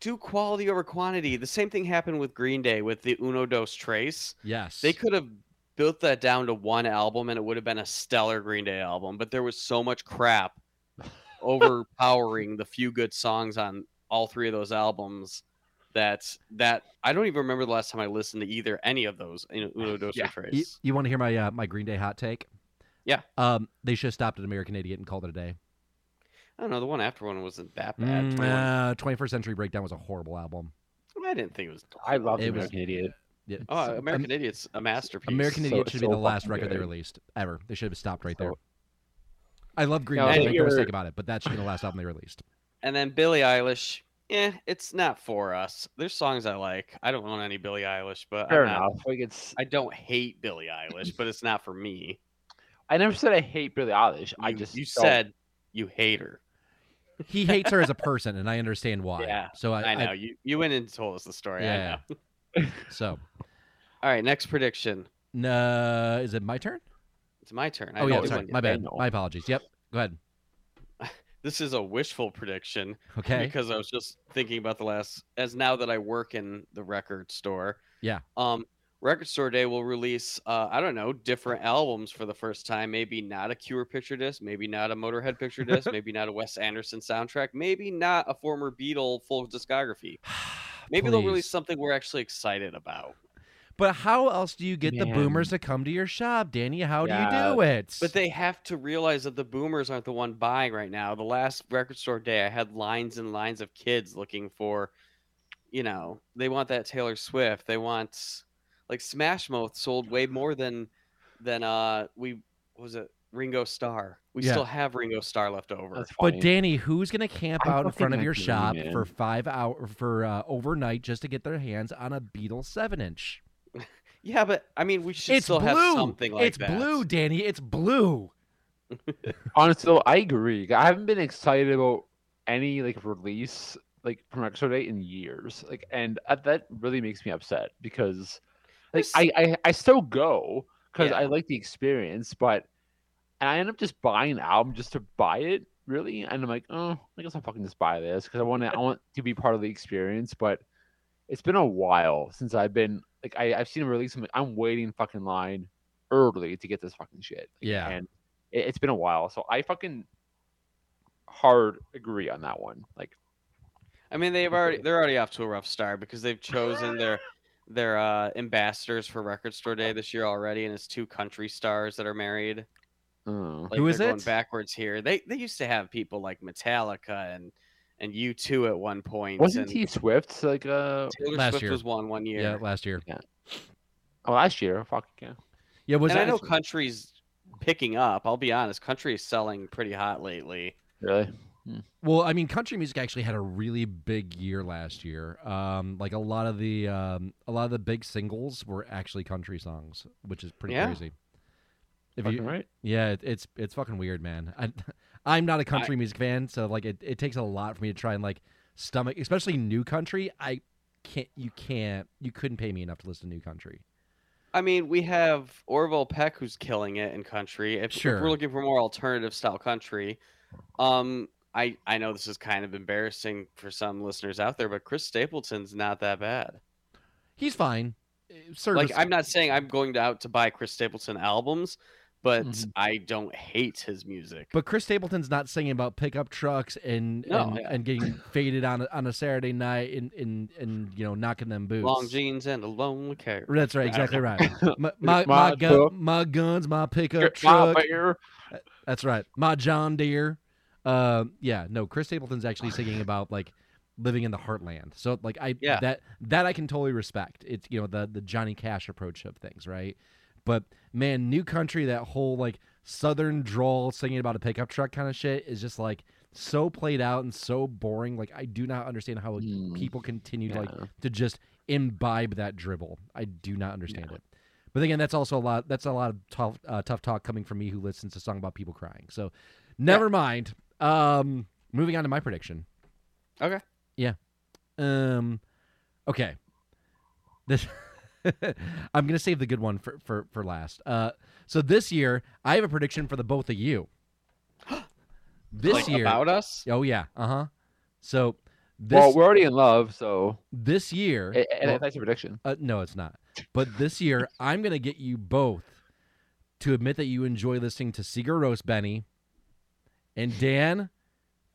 Do quality over quantity. The same thing happened with Green Day with the Uno Dos Trace. Yes, They could have built that down to one album and it would have been a stellar Green Day album, but there was so much crap overpowering the few good songs on all three of those albums that that I don't even remember the last time I listened to either any of those in Uno Dos Yeah. You, you want to hear my uh, my Green Day hot take? Yeah. Um, they should have stopped at American Idiot and called it a day. I don't know. The one after one wasn't that bad. Mm, uh, 21st Century Breakdown was a horrible album. I didn't think it was. I love It the was- American Idiot. Yeah, Oh, so- American Idiot's a masterpiece. American so- Idiot should be the last fucking record they released ever. They should have stopped right there. I love Green Yeah, Day. and Make no mistake about it, but that should be the last album they released. And then Billie Eilish. Eh, it's not for us. There's songs I like. I don't want any Billie Eilish, but Fair I'm not- enough. Like it's. I don't hate Billie Eilish, but it's not for me. I never said I hate Billie Eilish. I just you don't- said you hate her. He hates her as a person, and I understand why. Yeah, So I, I know you. You went and told us the story. Yeah. So, All right, next prediction. no, is it my turn? It's my turn. I Oh yeah, sorry, my bad. My apologies. Yep. Go ahead. This is a wishful prediction Okay. because I was just thinking about the last. As now that I work in the record store. Yeah. Um, Record Store Day will release. Uh, I don't know, different albums for the first time. Maybe not a Cure picture disc. Maybe not a Motorhead picture disc. maybe not a Wes Anderson soundtrack. Maybe not a former Beatle full discography. Maybe they'll release something we're actually excited about. But how else do you get the boomers to come to your shop, Danny? How do you do it? But they have to realize that the boomers aren't the one buying right now. The last record store day, I had lines and lines of kids looking for, you know, they want that Taylor Swift. They want, like, Smash Mouth sold way more than, than uh, we what was it Ringo Starr. We Yeah. still have Ringo Starr left over. But Danny, who's gonna camp out in front of your shop man. for five hour for uh, overnight just to get their hands on a Beatles seven inch? yeah, but I mean, we should It's still blue. have something like it's that. blue, Danny. It's blue. Honestly, though, I agree. I haven't been excited about any like release like from Record Store Day in years. Like, and uh, that really makes me upset because like I I, I still go because Yeah. I like the experience, but and I end up just buying an album just to buy it. Really, and I'm like, oh, I guess I'll fucking just buy this because I want to. I want to be part of the experience, but it's been a while since I've been like I, I've seen a release. I'm, like, I'm waiting fucking line early to get this fucking shit. Yeah. and it, it's been a while, so I fucking hard agree on that one. Like, I mean, they've already they're already off to a rough start because they've chosen their their uh, ambassadors for Record Store Day this year already, and it's two country stars that are married. Uh, Like Who is they're going it? backwards here. They they used to have people like Metallica and and U two at one point. wasn't and T Swift like uh Taylor Last Swift year. was one one year. Yeah, last year. oh, last year? Fuck yeah. Yeah, was and I that know country's picking up. I'll be honest, country is selling pretty hot lately. Really? Well, I mean, country music actually had a really big year last year. Um, like a lot of the um, a lot of the big singles were actually country songs, which is pretty Yeah. crazy. If Fucking you, right. yeah, it, it's it's fucking weird, man. I, I'm not a country music fan, so like it, it takes a lot for me to try and like stomach, especially new country. I can't, you can't, you couldn't pay me enough to listen to new country. I mean, we have Orville Peck who's killing it in country. If, if Sure. we're looking for more alternative style country, um, I I know this is kind of embarrassing for some listeners out there, but Chris Stapleton's not that bad. He's fine. Uh, Service, Like, I'm not saying I'm going to out to buy Chris Stapleton albums, but Mhm. I don't hate his music. But Chris Stapleton's not singing about pickup trucks and No, and, yeah. and getting faded on a, on a Saturday night and, and and you know knocking them boots. Long jeans and a lonely car. That's right, exactly right. My my, My my, gun, my guns, my pickup truck. bear. That's right. My John Deere. Uh, yeah, no, Chris Stapleton's actually singing about like living in the heartland. So like I Yeah. that that I can totally respect. It's you know the the Johnny Cash approach of things, right? But man, new country, that whole like southern drawl singing about a pickup truck kind of shit is just like so played out and so boring. Like I do not understand how Hmm. people continue to like to just imbibe that dribble. I do not understand Yeah. it. But again, that's also a lot. That's a lot of tough, uh, tough talk coming from me, who listens to song about people crying. So, never mind. Um, moving on to my prediction. Okay. Yeah. Um, okay. This I'm gonna save the good one for for for last. Uh, so this year I have a prediction for the both of you. This like year, about us. oh yeah, uh huh. So this well, we're already in love, so this year, and well, that's a prediction. uh, no, it's not. But this year, I'm gonna get you both to admit that you enjoy listening to Seeger Roast Benny and Dan,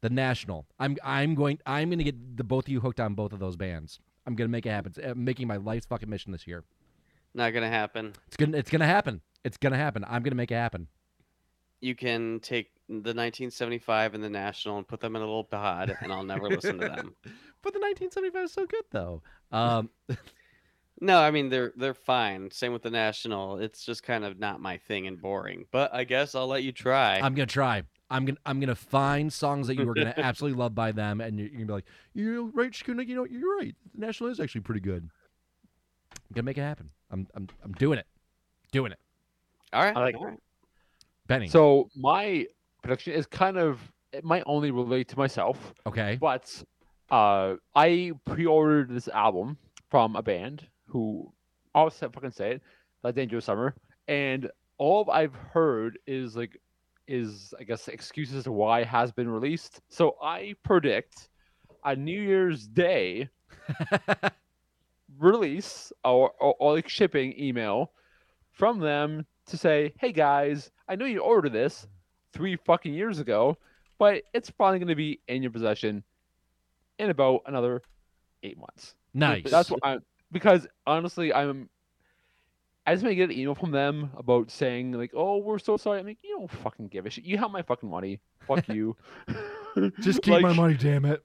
the National. I'm I'm going I'm gonna get the both of you hooked on both of those bands. I'm gonna make it happen. It's, uh, making my life's fucking mission this year. Not gonna happen. It's gonna it's gonna happen. It's gonna happen. I'm gonna make it happen. You can take the 1975 and the National and put them in a little pod, and I'll never listen to them. But the 1975 is so good though. Um, No, I mean they're they're fine. Same with the National. It's just kind of not my thing and boring. But I guess I'll let you try. I'm gonna try. I'm gonna I'm gonna find songs that you are gonna absolutely love by them, and you're, you're gonna be like, you're right, Shakuna, you know, you're right. The National is actually pretty good. I'm gonna make it happen. I'm I'm I'm doing it, doing it. all right. I like all right. Benny. So my production is kind of it might only relate to myself, okay. but uh, I pre-ordered this album from a band who I'll say, fucking say it, that Dangerous Summer, and all I've heard is like is I guess excuses to why it has been released. So I predict a New Year's Day release or, or, or like shipping email from them to say, "Hey guys, I know you ordered this three fucking years ago, but it's probably going to be in your possession in about another eight months." nice. That's what I'm because honestly, I'm. I just may get an email from them about saying like, "Oh, we're so sorry." I'm like, "You don't fucking give a shit. You have my fucking money. Fuck you." Just keep my money, damn it.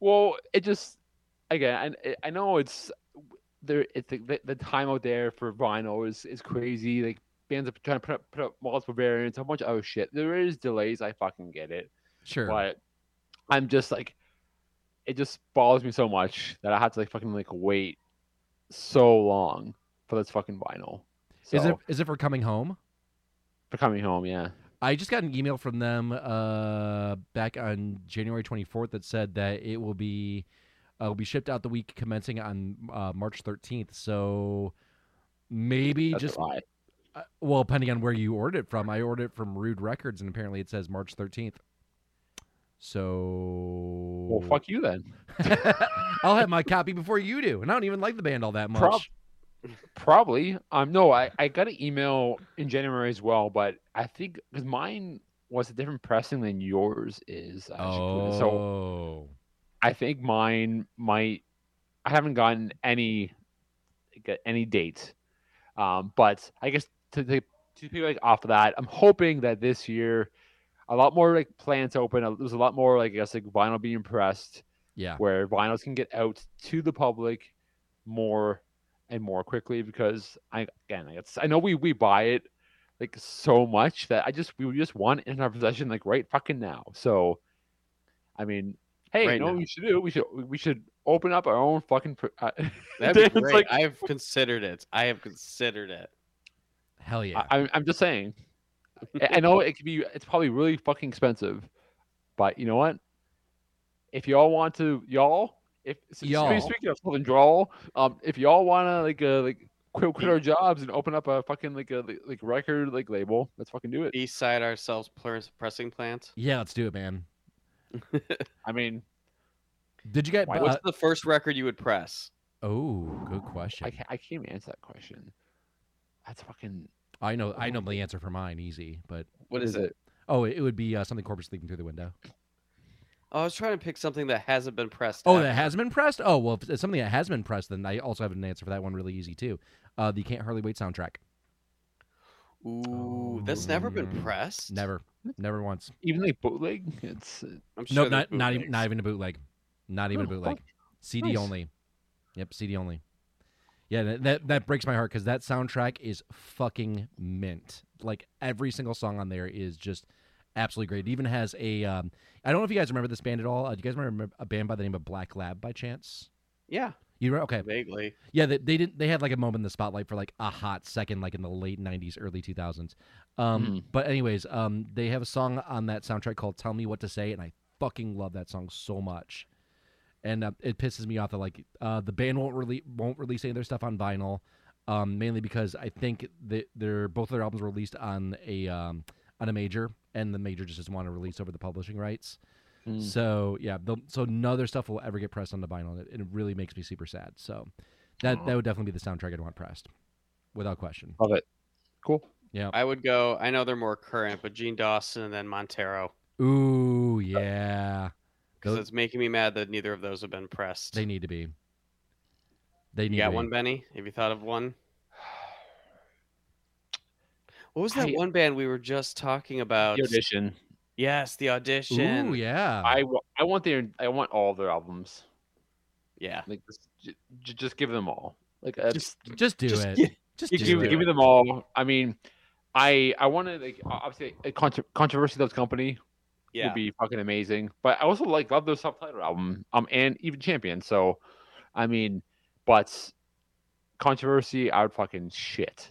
well, it just again, I, I know it's there. It's the, the, the time out there for vinyl is is crazy. Like bands are trying to put up put up multiple variants, a bunch of other shit. There is delays. I fucking get it, Sure. but I'm just like, it just bothers me so much that I have to like fucking like wait so long for this fucking vinyl. So, Is it is it for coming home? for coming home? Yeah. I just got an email from them uh, back on January 24th that said that it will be uh, will be shipped out the week commencing on uh, March 13th. So maybe That's just uh, well, depending on where you ordered it from. I ordered it from Rude Records, and apparently it says March 13th. So Well, fuck you then. I'll have my copy before you do, and I don't even like the band all that much. Prob- Probably. Um. No, I I got an email in January as well, but I think because mine was a different pressing than yours is. Actually. So oh, I think mine might. I haven't gotten any get any dates. Um. But I guess to to, to be like off of that, I'm hoping that this year. A lot more like plants open. uh, There's a lot more like I guess like vinyl being pressed yeah. where vinyls can get out to the public more and more quickly because I again it's I know we we buy it like so much that I just we just want it in our possession like right fucking now. So I mean, hey, Right you know what we should do? We should we should open up our own fucking. pr- Uh, That'd be great. like- I've considered it. I have considered it. Hell yeah. I, I'm- I'm just saying. I- I know it could be. It's probably really fucking expensive, but you know what? If y'all want to, y'all, if s- s- Y'all. speaking of Southern drawl, um, if y'all want to like uh like quit quit our jobs and open up a fucking like a like- like record like label, let's fucking do it. East side ourselves pl- pressing plant. yeah, let's do it, man. I mean, Did you get? Why- uh, What's the first record you would press? oh, good question. I can't, I can't even answer that question. That's fucking. I know I know the answer for mine, easy. But What is it? oh, it would be uh, something Corporate Leaving through the window. Oh, I was trying to pick something that hasn't been pressed. Oh, ever. that hasn't been pressed. Oh, well, if it's something that has been pressed, then I also have an answer for that one, really easy too. Uh, the Can't Hardly Wait soundtrack. Ooh, that's never been Mm, pressed. Never, never once. Even like bootleg, it's uh, I'm No, sure not there's not even not even a bootleg. Not even a Oh, bootleg. fuck. CD Nice. only. Yep, CD only. Yeah, that that, that breaks my heart because that soundtrack is fucking mint. Like every single song on there is just absolutely great. It even has a. Um, I don't know if you guys remember this band at all. Uh, do you guys remember a band by the name of Black Lab by chance? Yeah. You re- okay? Vaguely. Yeah, they, they didn't. They had like a moment in the spotlight for like a hot second, like in the late '90s, early 2000s. Um, Mhm. but anyways, um, they have a song on that soundtrack called "Tell Me What to Say," and I fucking love that song so much. And uh, it pisses me off that like uh, the band won't release won't release any of their stuff on vinyl, um, mainly because I think that their both of their albums were released on a um, on a major, and the major just doesn't want to release over the publishing rights. Mm. So yeah, they'll- so none of their stuff will ever get pressed on the vinyl. and It, it really makes me super sad. So that that would definitely be the soundtrack I'd want pressed, without question. Love it. Cool. Yeah. I would go. I know they're more current, but Jean Dawson and then Montero. Ooh yeah, Because it's making me mad that neither of those have been pressed. they need to be. They need you to got be. one, Benny? Have you thought of one? What was that I- one band we were just talking about? The audition. Yes, the audition. Ooh yeah. I, I want their I want all their albums. Yeah. Like just, just give them all. Like uh, just just do just it. gi- just give, do give, it. give me them all. I mean, I I want to like obviously a contro- controversy loves company Yeah. would be fucking amazing. But I also like love their subtitle album um and even champion. So I mean, but controversy I would fucking shit.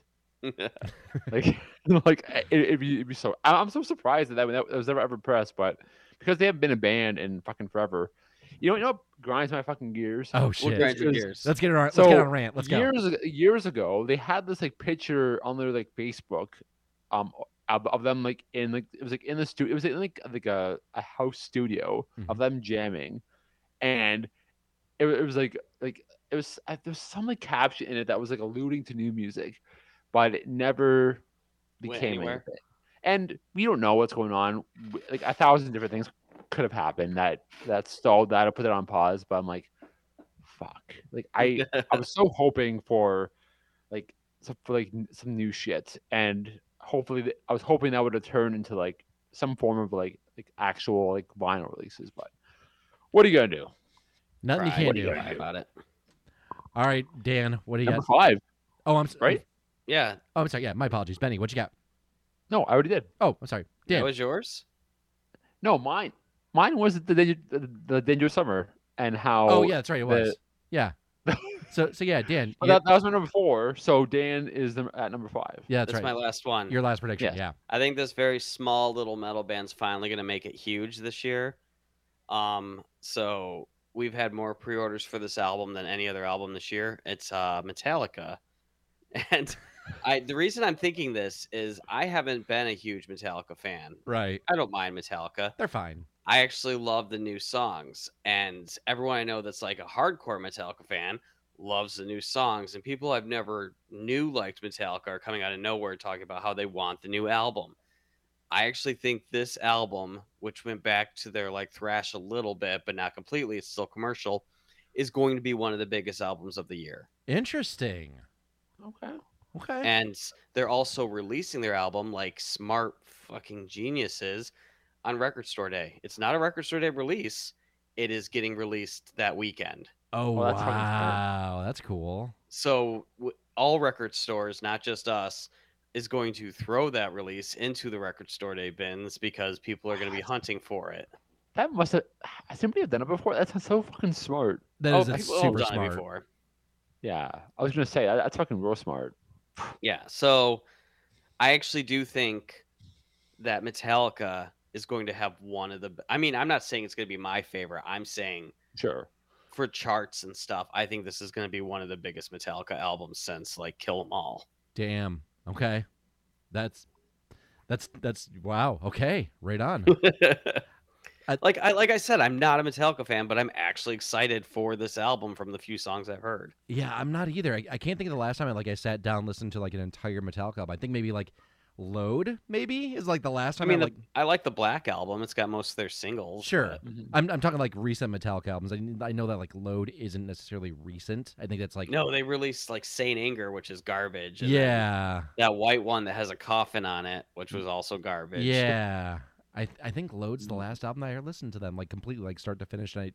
Like like it, it'd, be, it'd be so. I- I'm so surprised that that, that was never ever pressed, but because they haven't been a band in fucking forever. You know, you know what grinds my fucking gears? Oh shit. grinds your gears? Let's get it on. Let's get on rant. Let's go. years ag- years ago, they had this like picture on their like Facebook, um, of, of them like in like it was like in the studio. It was in like like a, a house studio of them jamming, and it, it was like like it was uh, there was some like caption in it that was like alluding to new music, but it never became anywhere? anything. And we don't know what's going on. Like a thousand different things could have happened that that stalled that or put it on pause. But I'm like, fuck. Like I I was so hoping for like some for like some new shit, and hopefully th- I was hoping that would have turned into like some form of like like actual like vinyl releases. But what are you gonna do? Nothing you can what are do. gonna do about it? All right, Dan. What do you Number got? five, Oh, I'm s- right? Yeah. Oh, I'm sorry. Yeah, my apologies, Benny. What you got? No, I already did. Oh, I'm sorry. Dan. That was yours? No, mine mine was the the, the dangerous summer and how. Oh yeah, that's right. It the- was. Yeah. So so yeah, Dan. Well, that, that was my number four. So Dan is the, at number five. yeah, that's That's right. my last one. Your last prediction. Yes. Yeah. I think this very small little metal band's finally going to make it huge this year. Um, so we've had more pre-orders for this album than any other album this year. It's uh, Metallica, and I the reason I'm thinking this is I haven't been a huge Metallica fan. Right. I don't mind Metallica. They're fine. I actually love the new songs, and everyone I know that's like a hardcore Metallica fan loves the new songs. And people I've never knew liked Metallica are coming out of nowhere talking about how they want the new album. I actually think this album, which went back to their like thrash a little bit, but not completely, it's still commercial, is going to be one of the biggest albums of the year. Interesting. Okay. Okay. And they're also releasing their album like smart fucking geniuses on Record Store Day. It's not a Record Store Day release. It is getting released that weekend. oh Well, that's wow, that's cool. So w- all record stores, not just us, is going to throw that release into the Record Store Day bins because people are going to be hunting for it. That must have has somebody have done it before. That's so fucking smart. That oh, is a people super done smart. it before. Yeah, I was gonna say that, that's fucking real smart. Yeah. So I actually do think that Metallica is going to have one of the. I mean, I'm not saying it's going to be my favorite. I'm saying Sure. for charts and stuff, I think this is going to be one of the biggest Metallica albums since like Kill 'Em All. Damn. Okay. That's that's that's wow. Okay. Right on. I- like I like I said, I'm not a Metallica fan, but I'm actually excited for this album from the few songs I've heard. yeah, I'm not either. I, I can't think of the last time I like I sat down and listened to like an entire Metallica album. I think maybe like Load maybe is like the last I time mean, I the, like I like the Black album. It's got most of their singles. Sure. but- mm-hmm. I'm I'm talking like recent Metallica albums. I, I know that like Load isn't necessarily recent. I think that's like No, they released like Saint Anger, which is garbage. and Yeah. That white one that has a coffin on it, which was also garbage. Yeah. I I think Load's the last album I ever listened to them like completely like start to finish and I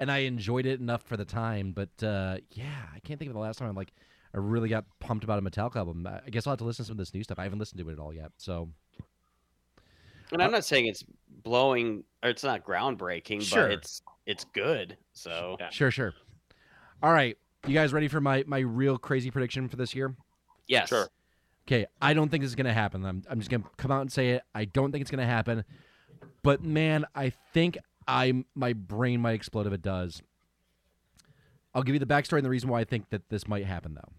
and I enjoyed it enough for the time, but uh yeah, I can't think of the last time I'm like I really got pumped about a Metallica album. I I guess I'll have to listen to some of this new stuff. I haven't listened to it at all yet. So And I'm not saying it's blowing or it's not groundbreaking, Sure. but it's it's good. So Yeah. Sure, sure. All right. You guys ready for my my real crazy prediction for this year? Yes. Sure. Okay, I don't think this is going to happen. I'm, I'm just going to come out and say it. I don't think it's going to happen. But man, I think I my brain might explode if it does. I'll give you the backstory and the reason why I think that this might happen, though.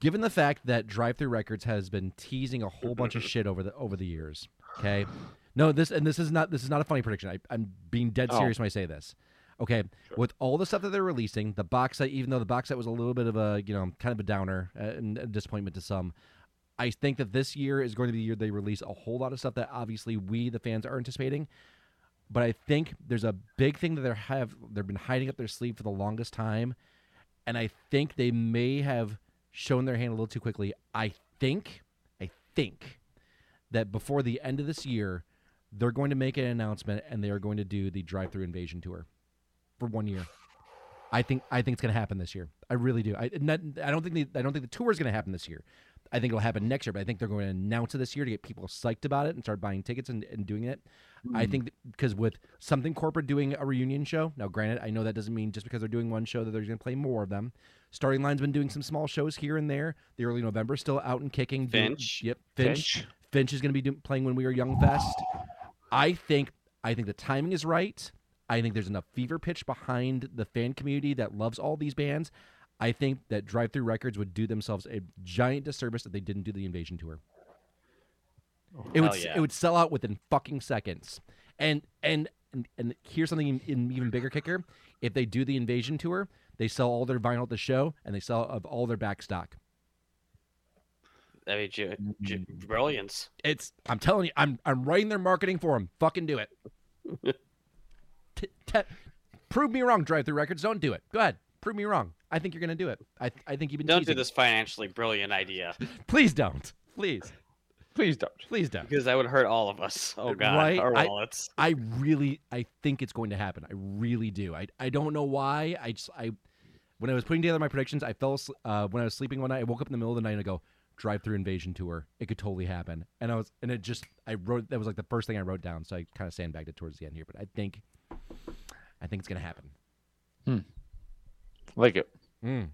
Given the fact that Drive Through Records has been teasing a whole bunch of shit over the over the years, okay, no, this and this is not this is not a funny prediction. I, I'm being dead Oh. serious when I say this. Okay, with all the stuff that they're releasing, the box set, even though the box set was a little bit of a you know kind of a downer uh, and a disappointment to some, I think that this year is going to be the year they release a whole lot of stuff that obviously we the fans are anticipating. But I think there's a big thing that they have they've been hiding up their sleeve for the longest time, and I think they may have shown their hand a little too quickly. I think, I think that before the end of this year, they're going to make an announcement and they are going to do the drive-through invasion tour for one year. I think I think it's going to happen this year. I really do. I not, I don't think the, I don't think the tour is going to happen this year. I think it'll happen next year, but I think they're going to announce it this year to get people psyched about it and start buying tickets and, and doing it. I hmm. think because with something corporate doing a reunion show, now granted, I know that doesn't mean just because they're doing one show that they're going to play more of them. Starting Line's been doing some small shows here and there. The early November still out and kicking. doing- Finch. yep, Finch. Finch. Finch is going to be do, playing when we were young fest. I think I think the timing is right. I think there's enough fever pitch behind the fan community that loves all these bands. I think that Drive Through Records would do themselves a giant disservice if they didn't do the Invasion tour. It would yeah. it would sell out within fucking seconds. And and and, here's something in, in even bigger kicker: if they do the Invasion tour, they sell all their vinyl at the show and they sell of all their back stock. I mean, ju- Mm. brilliance. It's I'm telling you, I'm I'm writing their marketing for them. Fucking do it. T- te- prove me wrong, Drive Through Records. Don't do it. Go ahead. Prove me wrong. I think you're gonna do it. I I think you've been Don't do this financially brilliant idea Please don't. Please. Please don't. Please don't. because that would hurt all of us. Oh God, Right? our I- wallets. I really I think it's going to happen. I really do. I I don't know why. I just I when I was putting together my predictions, I fell uh, when I was sleeping one night. I woke up in the middle of the night and I go drive through invasion tour. It could totally happen. And I was and it just I wrote that was like the first thing I wrote down. So I kind of sandbagged it towards the end here. But I think I think it's gonna happen. Like it. Mm.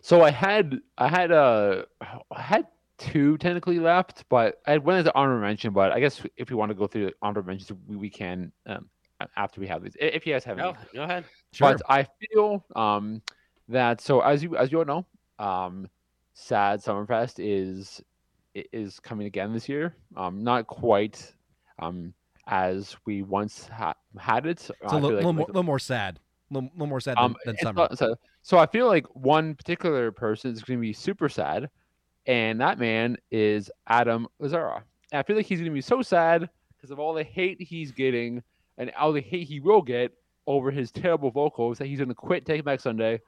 So I had I had uh I had two technically left, but I went into as an honorable mention. But I guess if we want to go through the honorable mentions, we, we can um, after we have these. If you guys have any. Go, go ahead. Sure. But I feel um that so as you as you all know, um Sad Summerfest is is coming again this year. Um not quite um as we once ha- had it. it's a little, like- little, more, like- little more sad. A little, little more sad than, um, than it's summer. so, so I feel like one particular person is going to be super sad, and that man is Adam Lazzara. And I feel like he's going to be so sad because of all the hate he's getting and all the hate he will get over his terrible vocals that he's going to quit Take Back Sunday,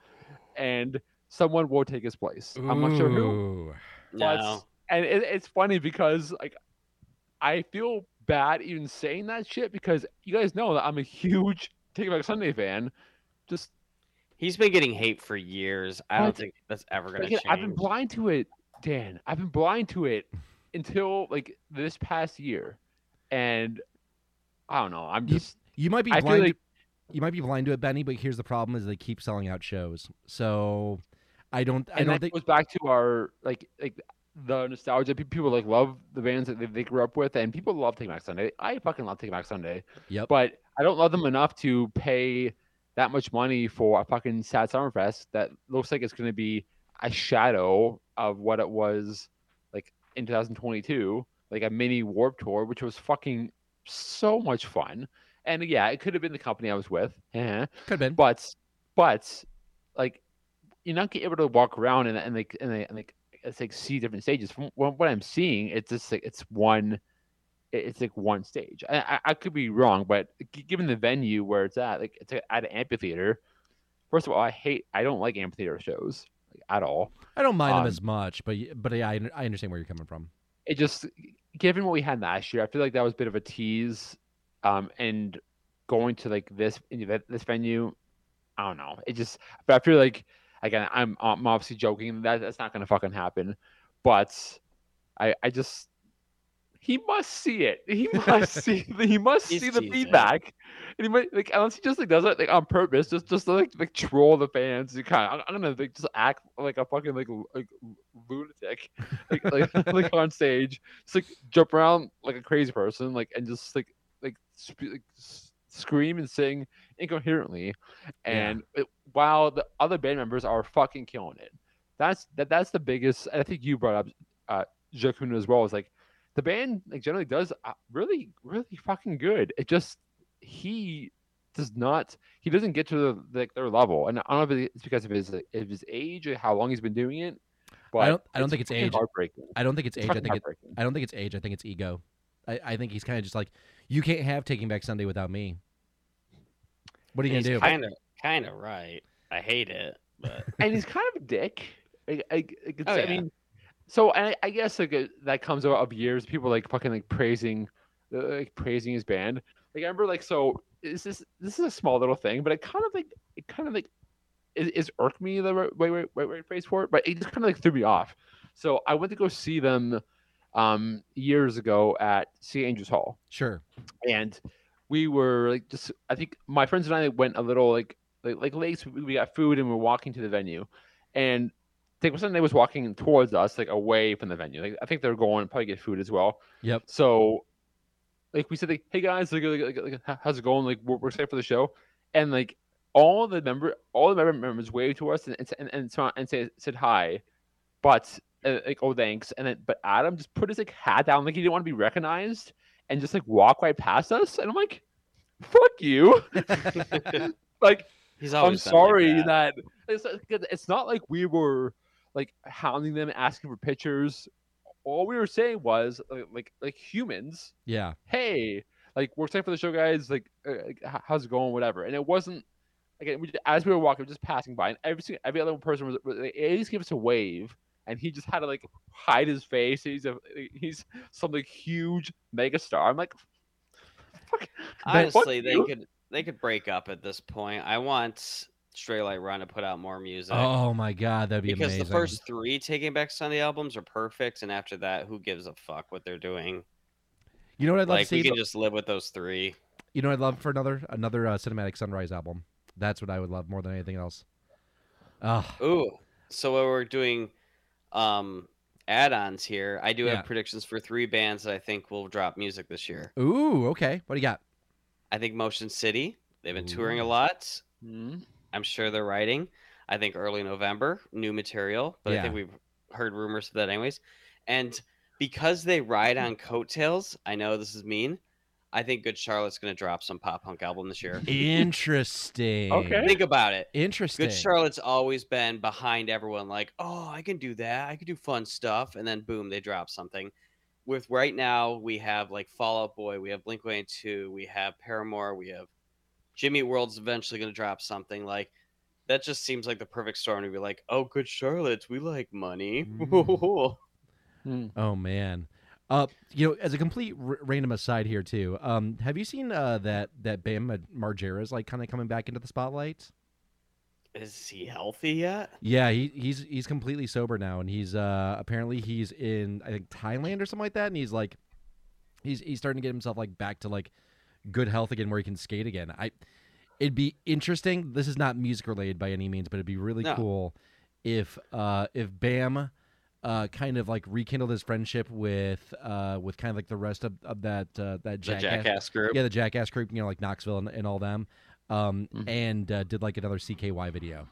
and someone will take his place. I'm not sure who. Ooh. But No. and it, it's funny because like I feel bad even saying that shit because you guys know that I'm a huge Take Back Sunday fan. Just He's been getting hate for years. I don't think that's ever gonna again, change. I've been blind to it, Dan. I've been blind to it until like this past year, and I don't know. I'm just You might be I feel blind. like- you might be blind to it, Benny. But here's the problem: is they keep selling out shows. So I don't. I and don't think. goes back to our like like the nostalgia. People like love the bands that they, they grew up with, and people love Take Back Sunday. I fucking love Take Back Sunday. Yep. But I don't love them enough to pay that much money for a fucking sad Summerfest that looks like it's going to be a shadow of what it was like in 2022, like a mini Warp Tour, which was fucking so much fun. And yeah, it could have been the company I was with, eh, Could have been. but but like you're not able to walk around and and like and, they, and like it's like see different stages. From what, what I'm seeing, it's just like it's one it's like one stage. I, I, I could be wrong, but given the venue where it's at, like it's at an amphitheater. First of all, I hate, I don't like amphitheater shows like, at all. I don't mind um, them as much, but but yeah, I, I understand where you're coming from. It just, given what we had last year, I feel like that was a bit of a tease. Um, and going to like this this venue, I don't know. It just, but I feel like again, I'm I'm obviously joking that that's not gonna fucking happen, but I I just he must see it. He must see. The, he must He's see the teasing. feedback. And he might like unless he just like does it like on purpose, just just to, like like troll the fans. You kind of I'm, gonna like just act like a fucking like like lunatic, like like, like on stage, just like jump around like a crazy person, like and just like like, sp- like scream and sing incoherently, and it, while the other band members are fucking killing it. That's that that's the biggest. I think you brought up uh Shakuna as well. Is like the band like generally does uh, really really fucking good. It just he does not he doesn't get to the, like their level, and I don't know if it's because of his of his age or how long he's been doing it. But don't- I don't think it's age. Heartbreaking. I don't think it's It's age. I think it. I don't think it's age. I think it's ego. I, I think he's kind of just like, you can't have Taking Back Sunday without me. What are you He's gonna do? kind of kind of right. I hate it, but and he's kind of a dick. Like, like, like, it's- Oh, I yeah. mean, so I, I guess like uh, that comes out of years people like fucking like praising, uh, like praising his band. Like I remember like so is this this is a small little thing, but it kind of like it kind of like is, is irk me the right right, right, right, right phrase for it, but it just kind of like threw me off. So I went to go see them um years ago at Sea Angels Hall Sure. and we were like just I think my friends and I went a little like like, like late. we- got food and we are walking to the venue, and I think Sunday was walking towards us like away from the venue. Like I think they were going to probably get food as well. Yep. So like we said, like, hey guys, like, like, like, like, how's it going? Like we're, we're excited for the show, and like all the member all the member members waved to us and and and, and, and said said hi, but uh, like oh thanks, and then but Adam just put his like hat down like he didn't want to be recognized and just like walk right past us, and I'm like, fuck you, like he's I'm always been like sorry that. that, it's, not- it's not like we were like hounding them, asking for pictures. All we were saying was like like, like humans Yeah. hey, like we're excited for the show, guys. Like, uh, how's it going? Whatever. And it wasn't again. We, as we were walking, we were just passing by, and every single, every other person was, was like, at least give us a wave, and he just had to like hide his face. He's a he's some like huge megastar. I'm like, fuck. fuck Honestly, they you. could they could break up at this point. I want Straylight Run to put out more music. Oh my God, that'd be amazing. because amazing. the first three Taking Back Sunday albums are perfect, and after that, who gives a fuck what they're doing? you know what I'd love Like to we see? can just live with those three. You know what I'd love for another another uh, cinematic Sunrise album. That's what I would love more than anything else. Oh, Ooh, so what we're doing um add-ons here, I do Yeah. have predictions for three bands that I think will drop music this year. ooh, okay. What do you got? I think Motion City. They've been touring a Ooh. lot. Hmm? I'm sure they're writing. I think early November, new material, but I think we've heard rumors of that anyways. And because they ride on coattails, I know this is mean. I think Good Charlotte's going to drop some pop punk album this year. Interesting. Okay. Think about it. Interesting. Good Charlotte's always been behind everyone, like, oh, I can do that. I can do fun stuff. And then boom, they drop something. With right now, we have like Fallout Boy, we have Blink 182, we have Paramore, we have Jimmy World's eventually going to drop something. Like, that just seems like the perfect storm to be like, oh, Good Charlotte's, we like money. Mm. Hmm. Oh man. Uh, you know, as a complete r- random aside here too. Um, have you seen uh that that Bam Margera is like kind of coming back into the spotlight? Is he healthy yet? Yeah, he, he's he's completely sober now, and he's uh apparently he's in I think Thailand or something like that, and he's like he's he's starting to get himself like back to like good health again, where he can skate again. I it'd be interesting. This is not music related by any means, but it'd be really No. cool if uh if Bam uh kind of like rekindled his friendship with uh with kind of like the rest of, of that uh that The jackass, Jackass group. yeah the jackass group you know like Knoxville and, and all them um Mhm. and uh, did like another CKY video.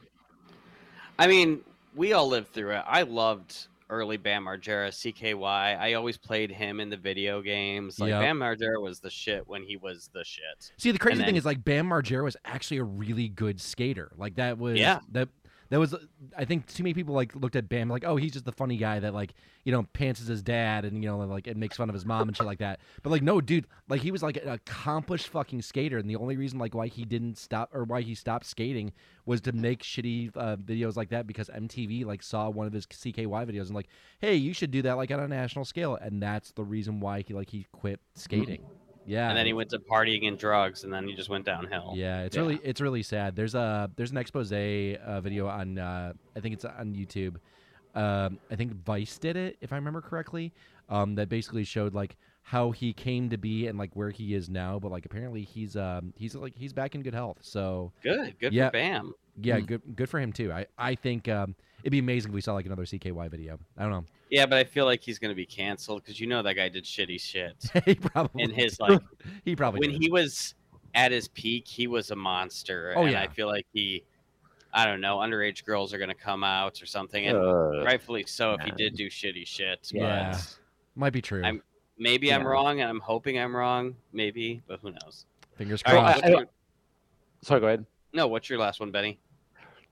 I mean, we all lived through it. I loved early Bam Margera, CKY. I always played him in the video games. Like Yep. Bam Margera was the shit when he was the shit. See, the crazy thing is like Bam Margera was actually a really good skater. Like that was Yeah. that that was I think too many people like looked at Bam like, oh, he's just the funny guy that like you know pants his dad and you know like it makes fun of his mom and shit like that. But like no, dude, like he was like an accomplished fucking skater, and the only reason like why he didn't stop or why he stopped skating was to make shitty uh, videos like that because MTV like saw one of his CKY videos and like, hey, you should do that like on a national scale, and that's the reason why he like he quit skating. Yeah, and then he went to partying and drugs, and then he just went downhill. yeah, it's Yeah. really it's really sad. There's a there's an expose uh, video on uh, I think it's on YouTube. Um, I think Vice did it if I remember correctly. Um, that basically showed like how he came to be and like where he is now, but like apparently he's um he's like he's back in good health. So Good, good Yeah. for Bam. yeah, Mm. good good for him too. I I think um it'd be amazing if we saw like another CKY video. I don't know. Yeah, but I feel like he's gonna be canceled because you know that guy did shitty shit. he probably And his like he probably when did. he was at his peak, he was a monster. Oh, and yeah. I feel like he, I don't know, underage girls are gonna come out or something, and Uh, rightfully so if he did do shitty shit. Yeah. But might be true. I'm- maybe I'm wrong, and I'm hoping I'm wrong. Maybe, but who knows? Fingers crossed. what's I- your- sorry, go ahead. no, what's your last one, Benny?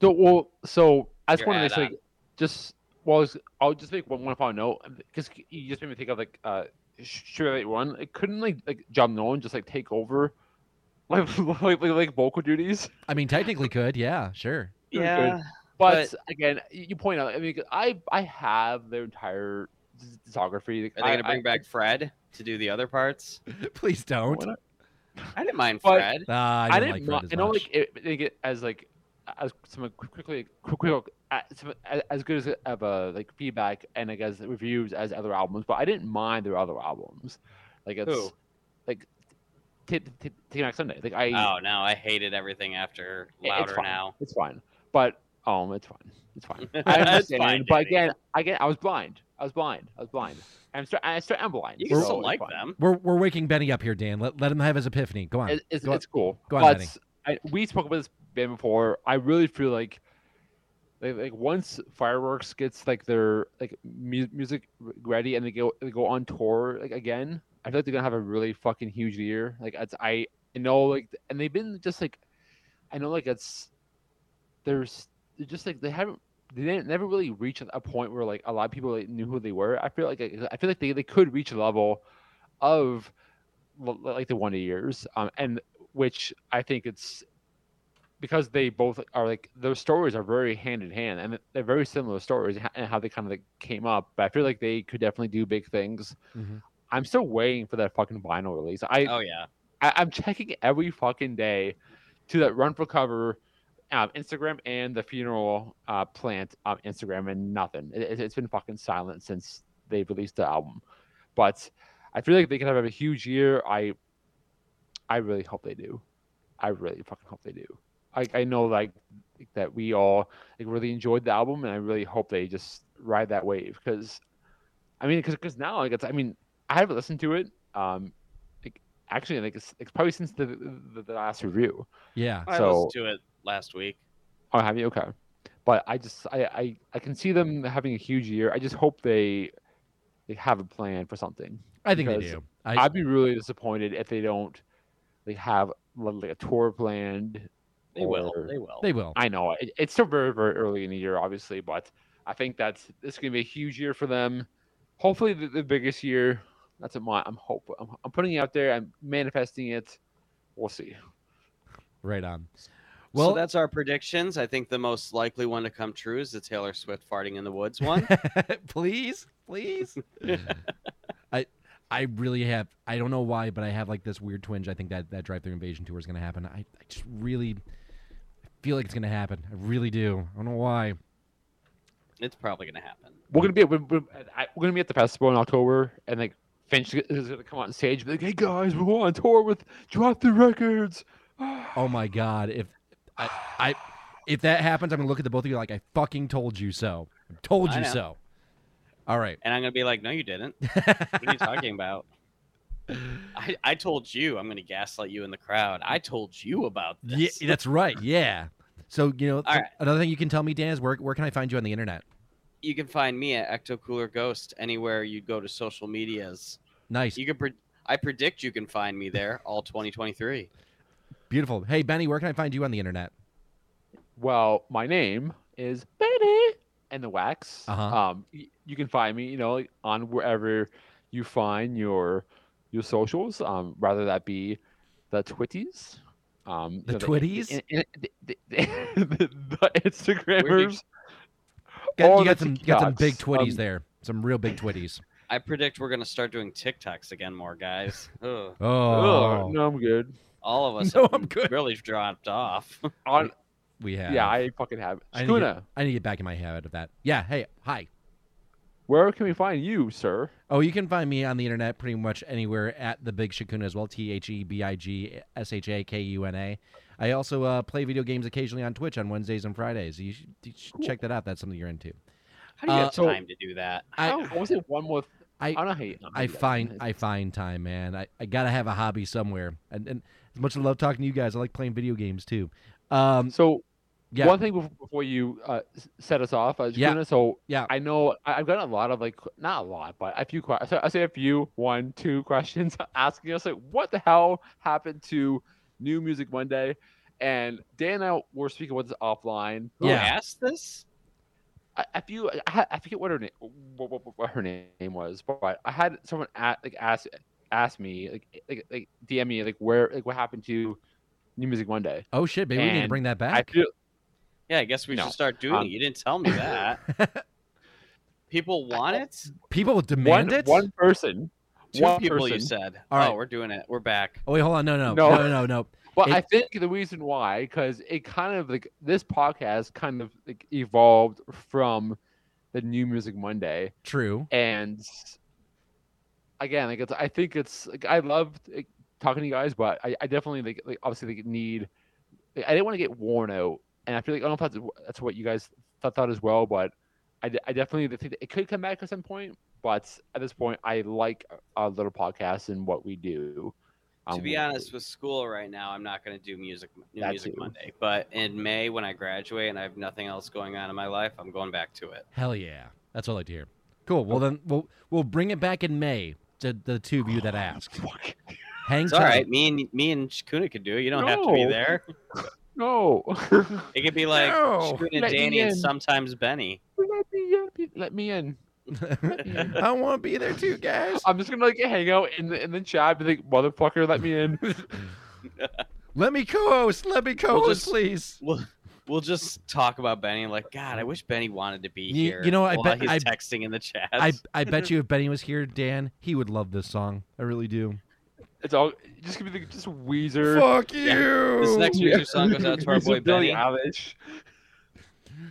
So, well, so I just Your wanted to say, add-on. just well, I was- I'll just make one, one final note because you just made me think of like uh, sure that one. It couldn't like like John Nolan just like take over, like like like, like vocal duties. I mean, technically could. Yeah, sure. Good, Yeah, But, again, you point out. I mean, I I have their entire dis- discography. Are they gonna bring I- back Fred to do the other parts? Please don't. I didn't mind Fred. Ah, I, I didn't I didn't. like mi- Fred as I know, much. like it, they get as like as some quick- quickly quick, quick, as, some- as- as good as ever like feedback and I guess reviews as other albums, but I didn't mind their other albums. Like it's Who? like Take Back Sunday. Like I, Oh no, I hated everything after Louder it's. Now. It's fine, but um, it's fine. It's fine. I understand, fine, but Danny. again, again, I was blind. I was blind. I was blind. I'm still, I still am blind. You can so still like fine. them. we're we're waking Benny up here, Dan. Let let him have his epiphany. Go on. It, it's, Go on. cool. Go on, but Benny. I, we spoke about this band before. I really feel like, like, like once Fireworks gets like their like mu- music ready and they go they go on tour like again, I feel like they're gonna have a really fucking huge year. Like it's, I I know like and they've been just like, I know like it's, there's just like they haven't. They didn't never really reach a point where like a lot of people like, knew who they were. I feel like I feel like they, they could reach a level of like the Wonder Years, um, and which I think it's because they both are like their stories are very hand in hand, and they're very similar stories and how they kind of like came up. But I feel like they could definitely do big things. Mhm. I'm still waiting for that fucking vinyl release. I, Oh yeah. I I'm checking every fucking day to that Run for Cover. Um, Instagram and the funeral uh, plant um, Instagram and nothing. It, it, it's been fucking silent since they released the album. But I feel like they could have a huge year. I I really hope they do. I really fucking hope they do. I, I know like that we all like really enjoyed the album, and I really hope they just ride that wave. Because I mean, because because now like it's I mean I haven't listened to it. Um, like, actually, like it's, it's probably since the, the the last review. yeah. I So- listened to it last week. Oh, have you? Okay. But I just I, I I can see them having a huge year. I just hope they they have a plan for something. I think they do. I, I'd be really disappointed if they don't they have like a tour planned. They will. They will. they will. I know it, it's still very very early in the year, obviously, but I think that's this is gonna be a huge year for them. Hopefully, the, the biggest year. That's what my I'm hope I'm, I'm putting it out there. I'm manifesting it. We'll see. Right on. Well, Well, that's our predictions. I think the most likely one to come true is the Taylor Swift farting in the woods one. please, please. I I really have. I don't know why, but I have like this weird twinge. I think that that drive through invasion tour is going to happen. I, I just really feel like it's going to happen. I really do. I don't know why. it's probably gonna happen. We're gonna be we're, we're, we're gonna be at the festival in October, and like Finch is gonna come on stage, and be like, "Hey guys, we're on tour with Drive Through Records." Oh my god! If I, I if that happens, I'm gonna look at the both of you like I fucking told you so. I told you know. so. All right. And I'm gonna be like, no, you didn't. What are you talking about? I, I told you I'm gonna gaslight you in the crowd. I told you about yeah, this. that's right. Yeah. So you know, All right. another thing you can tell me, Dan, is where where can I find you on the internet? You can find me at Ecto Cooler Ghost anywhere you go to social medias. Nice, You can. Pre- I predict you can find me there all 2023. beautiful. Hey, Benny, where can I find you on the internet? Well, my name is Benny and the Wax. Uh-huh. Um, y- you can find me, you know, on wherever you find your your socials. Um, rather that be the Twitties. Um, The you know, Twitties? the, the, the, the, the Instagrammers. Got, you got the some got some big twitties Um, there. Some real big twitties. I predict we're gonna start doing TikToks again more, guys. Ugh. Oh, Oh, no, I'm good. All of us No, have I'm good. really dropped off. On, we have. yeah, I fucking have. I need, to Skuna. get, I need to get back in my habit of that. Yeah. Hey, hi. Where can we find you, sir? Oh, you can find me on the internet pretty much anywhere at the Big Shakuna as well. T H E B I G S H A K U N A. I also uh, play video games occasionally on Twitch on Wednesdays and Fridays. You should, you should Cool. check that out. That's something you're into. How do you Uh, have so- time to do that? I- I, I want to one more. Th- I- I don't know how you, I find I find time, man. I, I gotta have a hobby somewhere. And, and as much as I love talking to you guys, I like playing video games too. Um, So yeah, one thing before you uh, set us off, uh, Yeah. Shakuna, so yeah. I know I- I've gotten a lot of like not a lot, but a few questions. I say a few, one, two questions asking us like, what the hell happened to New Music Monday? And Dan and I were speaking about this offline. Who Yeah. asked this? I, I feel I, I forget what her name what, what, what her name was, but I had someone at, like ask ask me like like like DM me like where like what happened to New Music Monday. oh shit, maybe we need to bring that I back. feel Yeah, I guess we No. should start doing Um, it. You didn't tell me that. People want it? People one demand it. one person. Two one people you said. All right. Oh, we're doing it. We're back. Oh wait, hold on. No, no, No. no, no, no, no. Well, It- I think the reason why, because it kind of like this podcast kind of like evolved from the New Music Monday, True. and again, like it's, I think it's like I love like, talking to you guys, but I, I definitely like, like obviously like, need. like, I didn't want to get worn out, and I feel like I don't know if that's, that's what you guys thought, thought as well, but I, I definitely think that it could come back at some point. But at this point, I like our little podcast and what we do. To Um, be honest, with school right now, I'm not going to do music New Music too. Monday. But in May, when I graduate and I have nothing else going on in my life, I'm going back to it. Hell yeah. That's what I like to hear. Cool. Well then we'll we'll bring it back in May to the two of you that asked. Fuck. Hang It's tight. all right. Me and me and Shakuna could do it. You don't have to be there. No. It could be like No. Shakuna, Let me Danny, and sometimes Benny. let me in. Let me in. I want to be there too, guys. I'm just gonna like hang out in the in the chat, be like, motherfucker, let me in. Let me co-host. Let me co-host, just- please. We'll we'll just talk about Benny. Like, God, I wish Benny wanted to be You- here. you know, I while bet- he's I- texting in the chat. I I bet you if Benny was here, Dan, he would love this song. I really do. It's all just gonna be like, just Weezer. Fuck Yeah. you. This next Weezer song goes out to our boy Billie Benny. Eilish.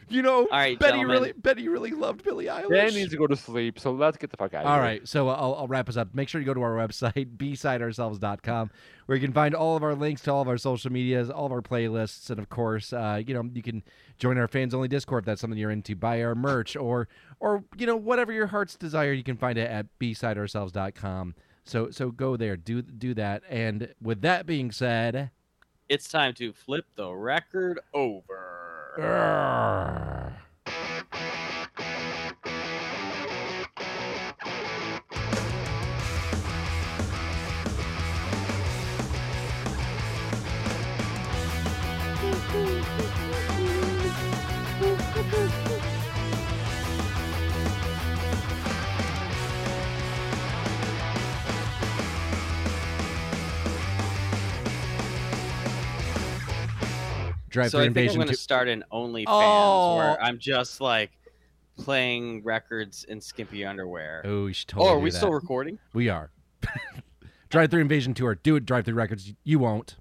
You know, All right, Betty gentlemen. really Betty really loved Billie Eilish. Dan needs to go to sleep, so let's get the fuck out of All here. right, so I'll, I'll wrap us up. Make sure you go to our website, bsideourselves.com, where you can find all of our links to all of our social medias, all of our playlists, and of course, uh, you know, you can join our fans only Discord if that's something you're into. Buy our merch, or or you know, whatever your heart's desire, you can find it at bsideourselves.com. So so go there, do do that. And with that being said, It's time to flip the record over. Grrr. Drive so Through I think I'm going to start an OnlyFans Oh. where I'm just like playing records in skimpy underwear. Oh, you should Oh, are do we that. still recording? We are. Drive Through Invasion Tour. Do it, Drive Through Records. You won't.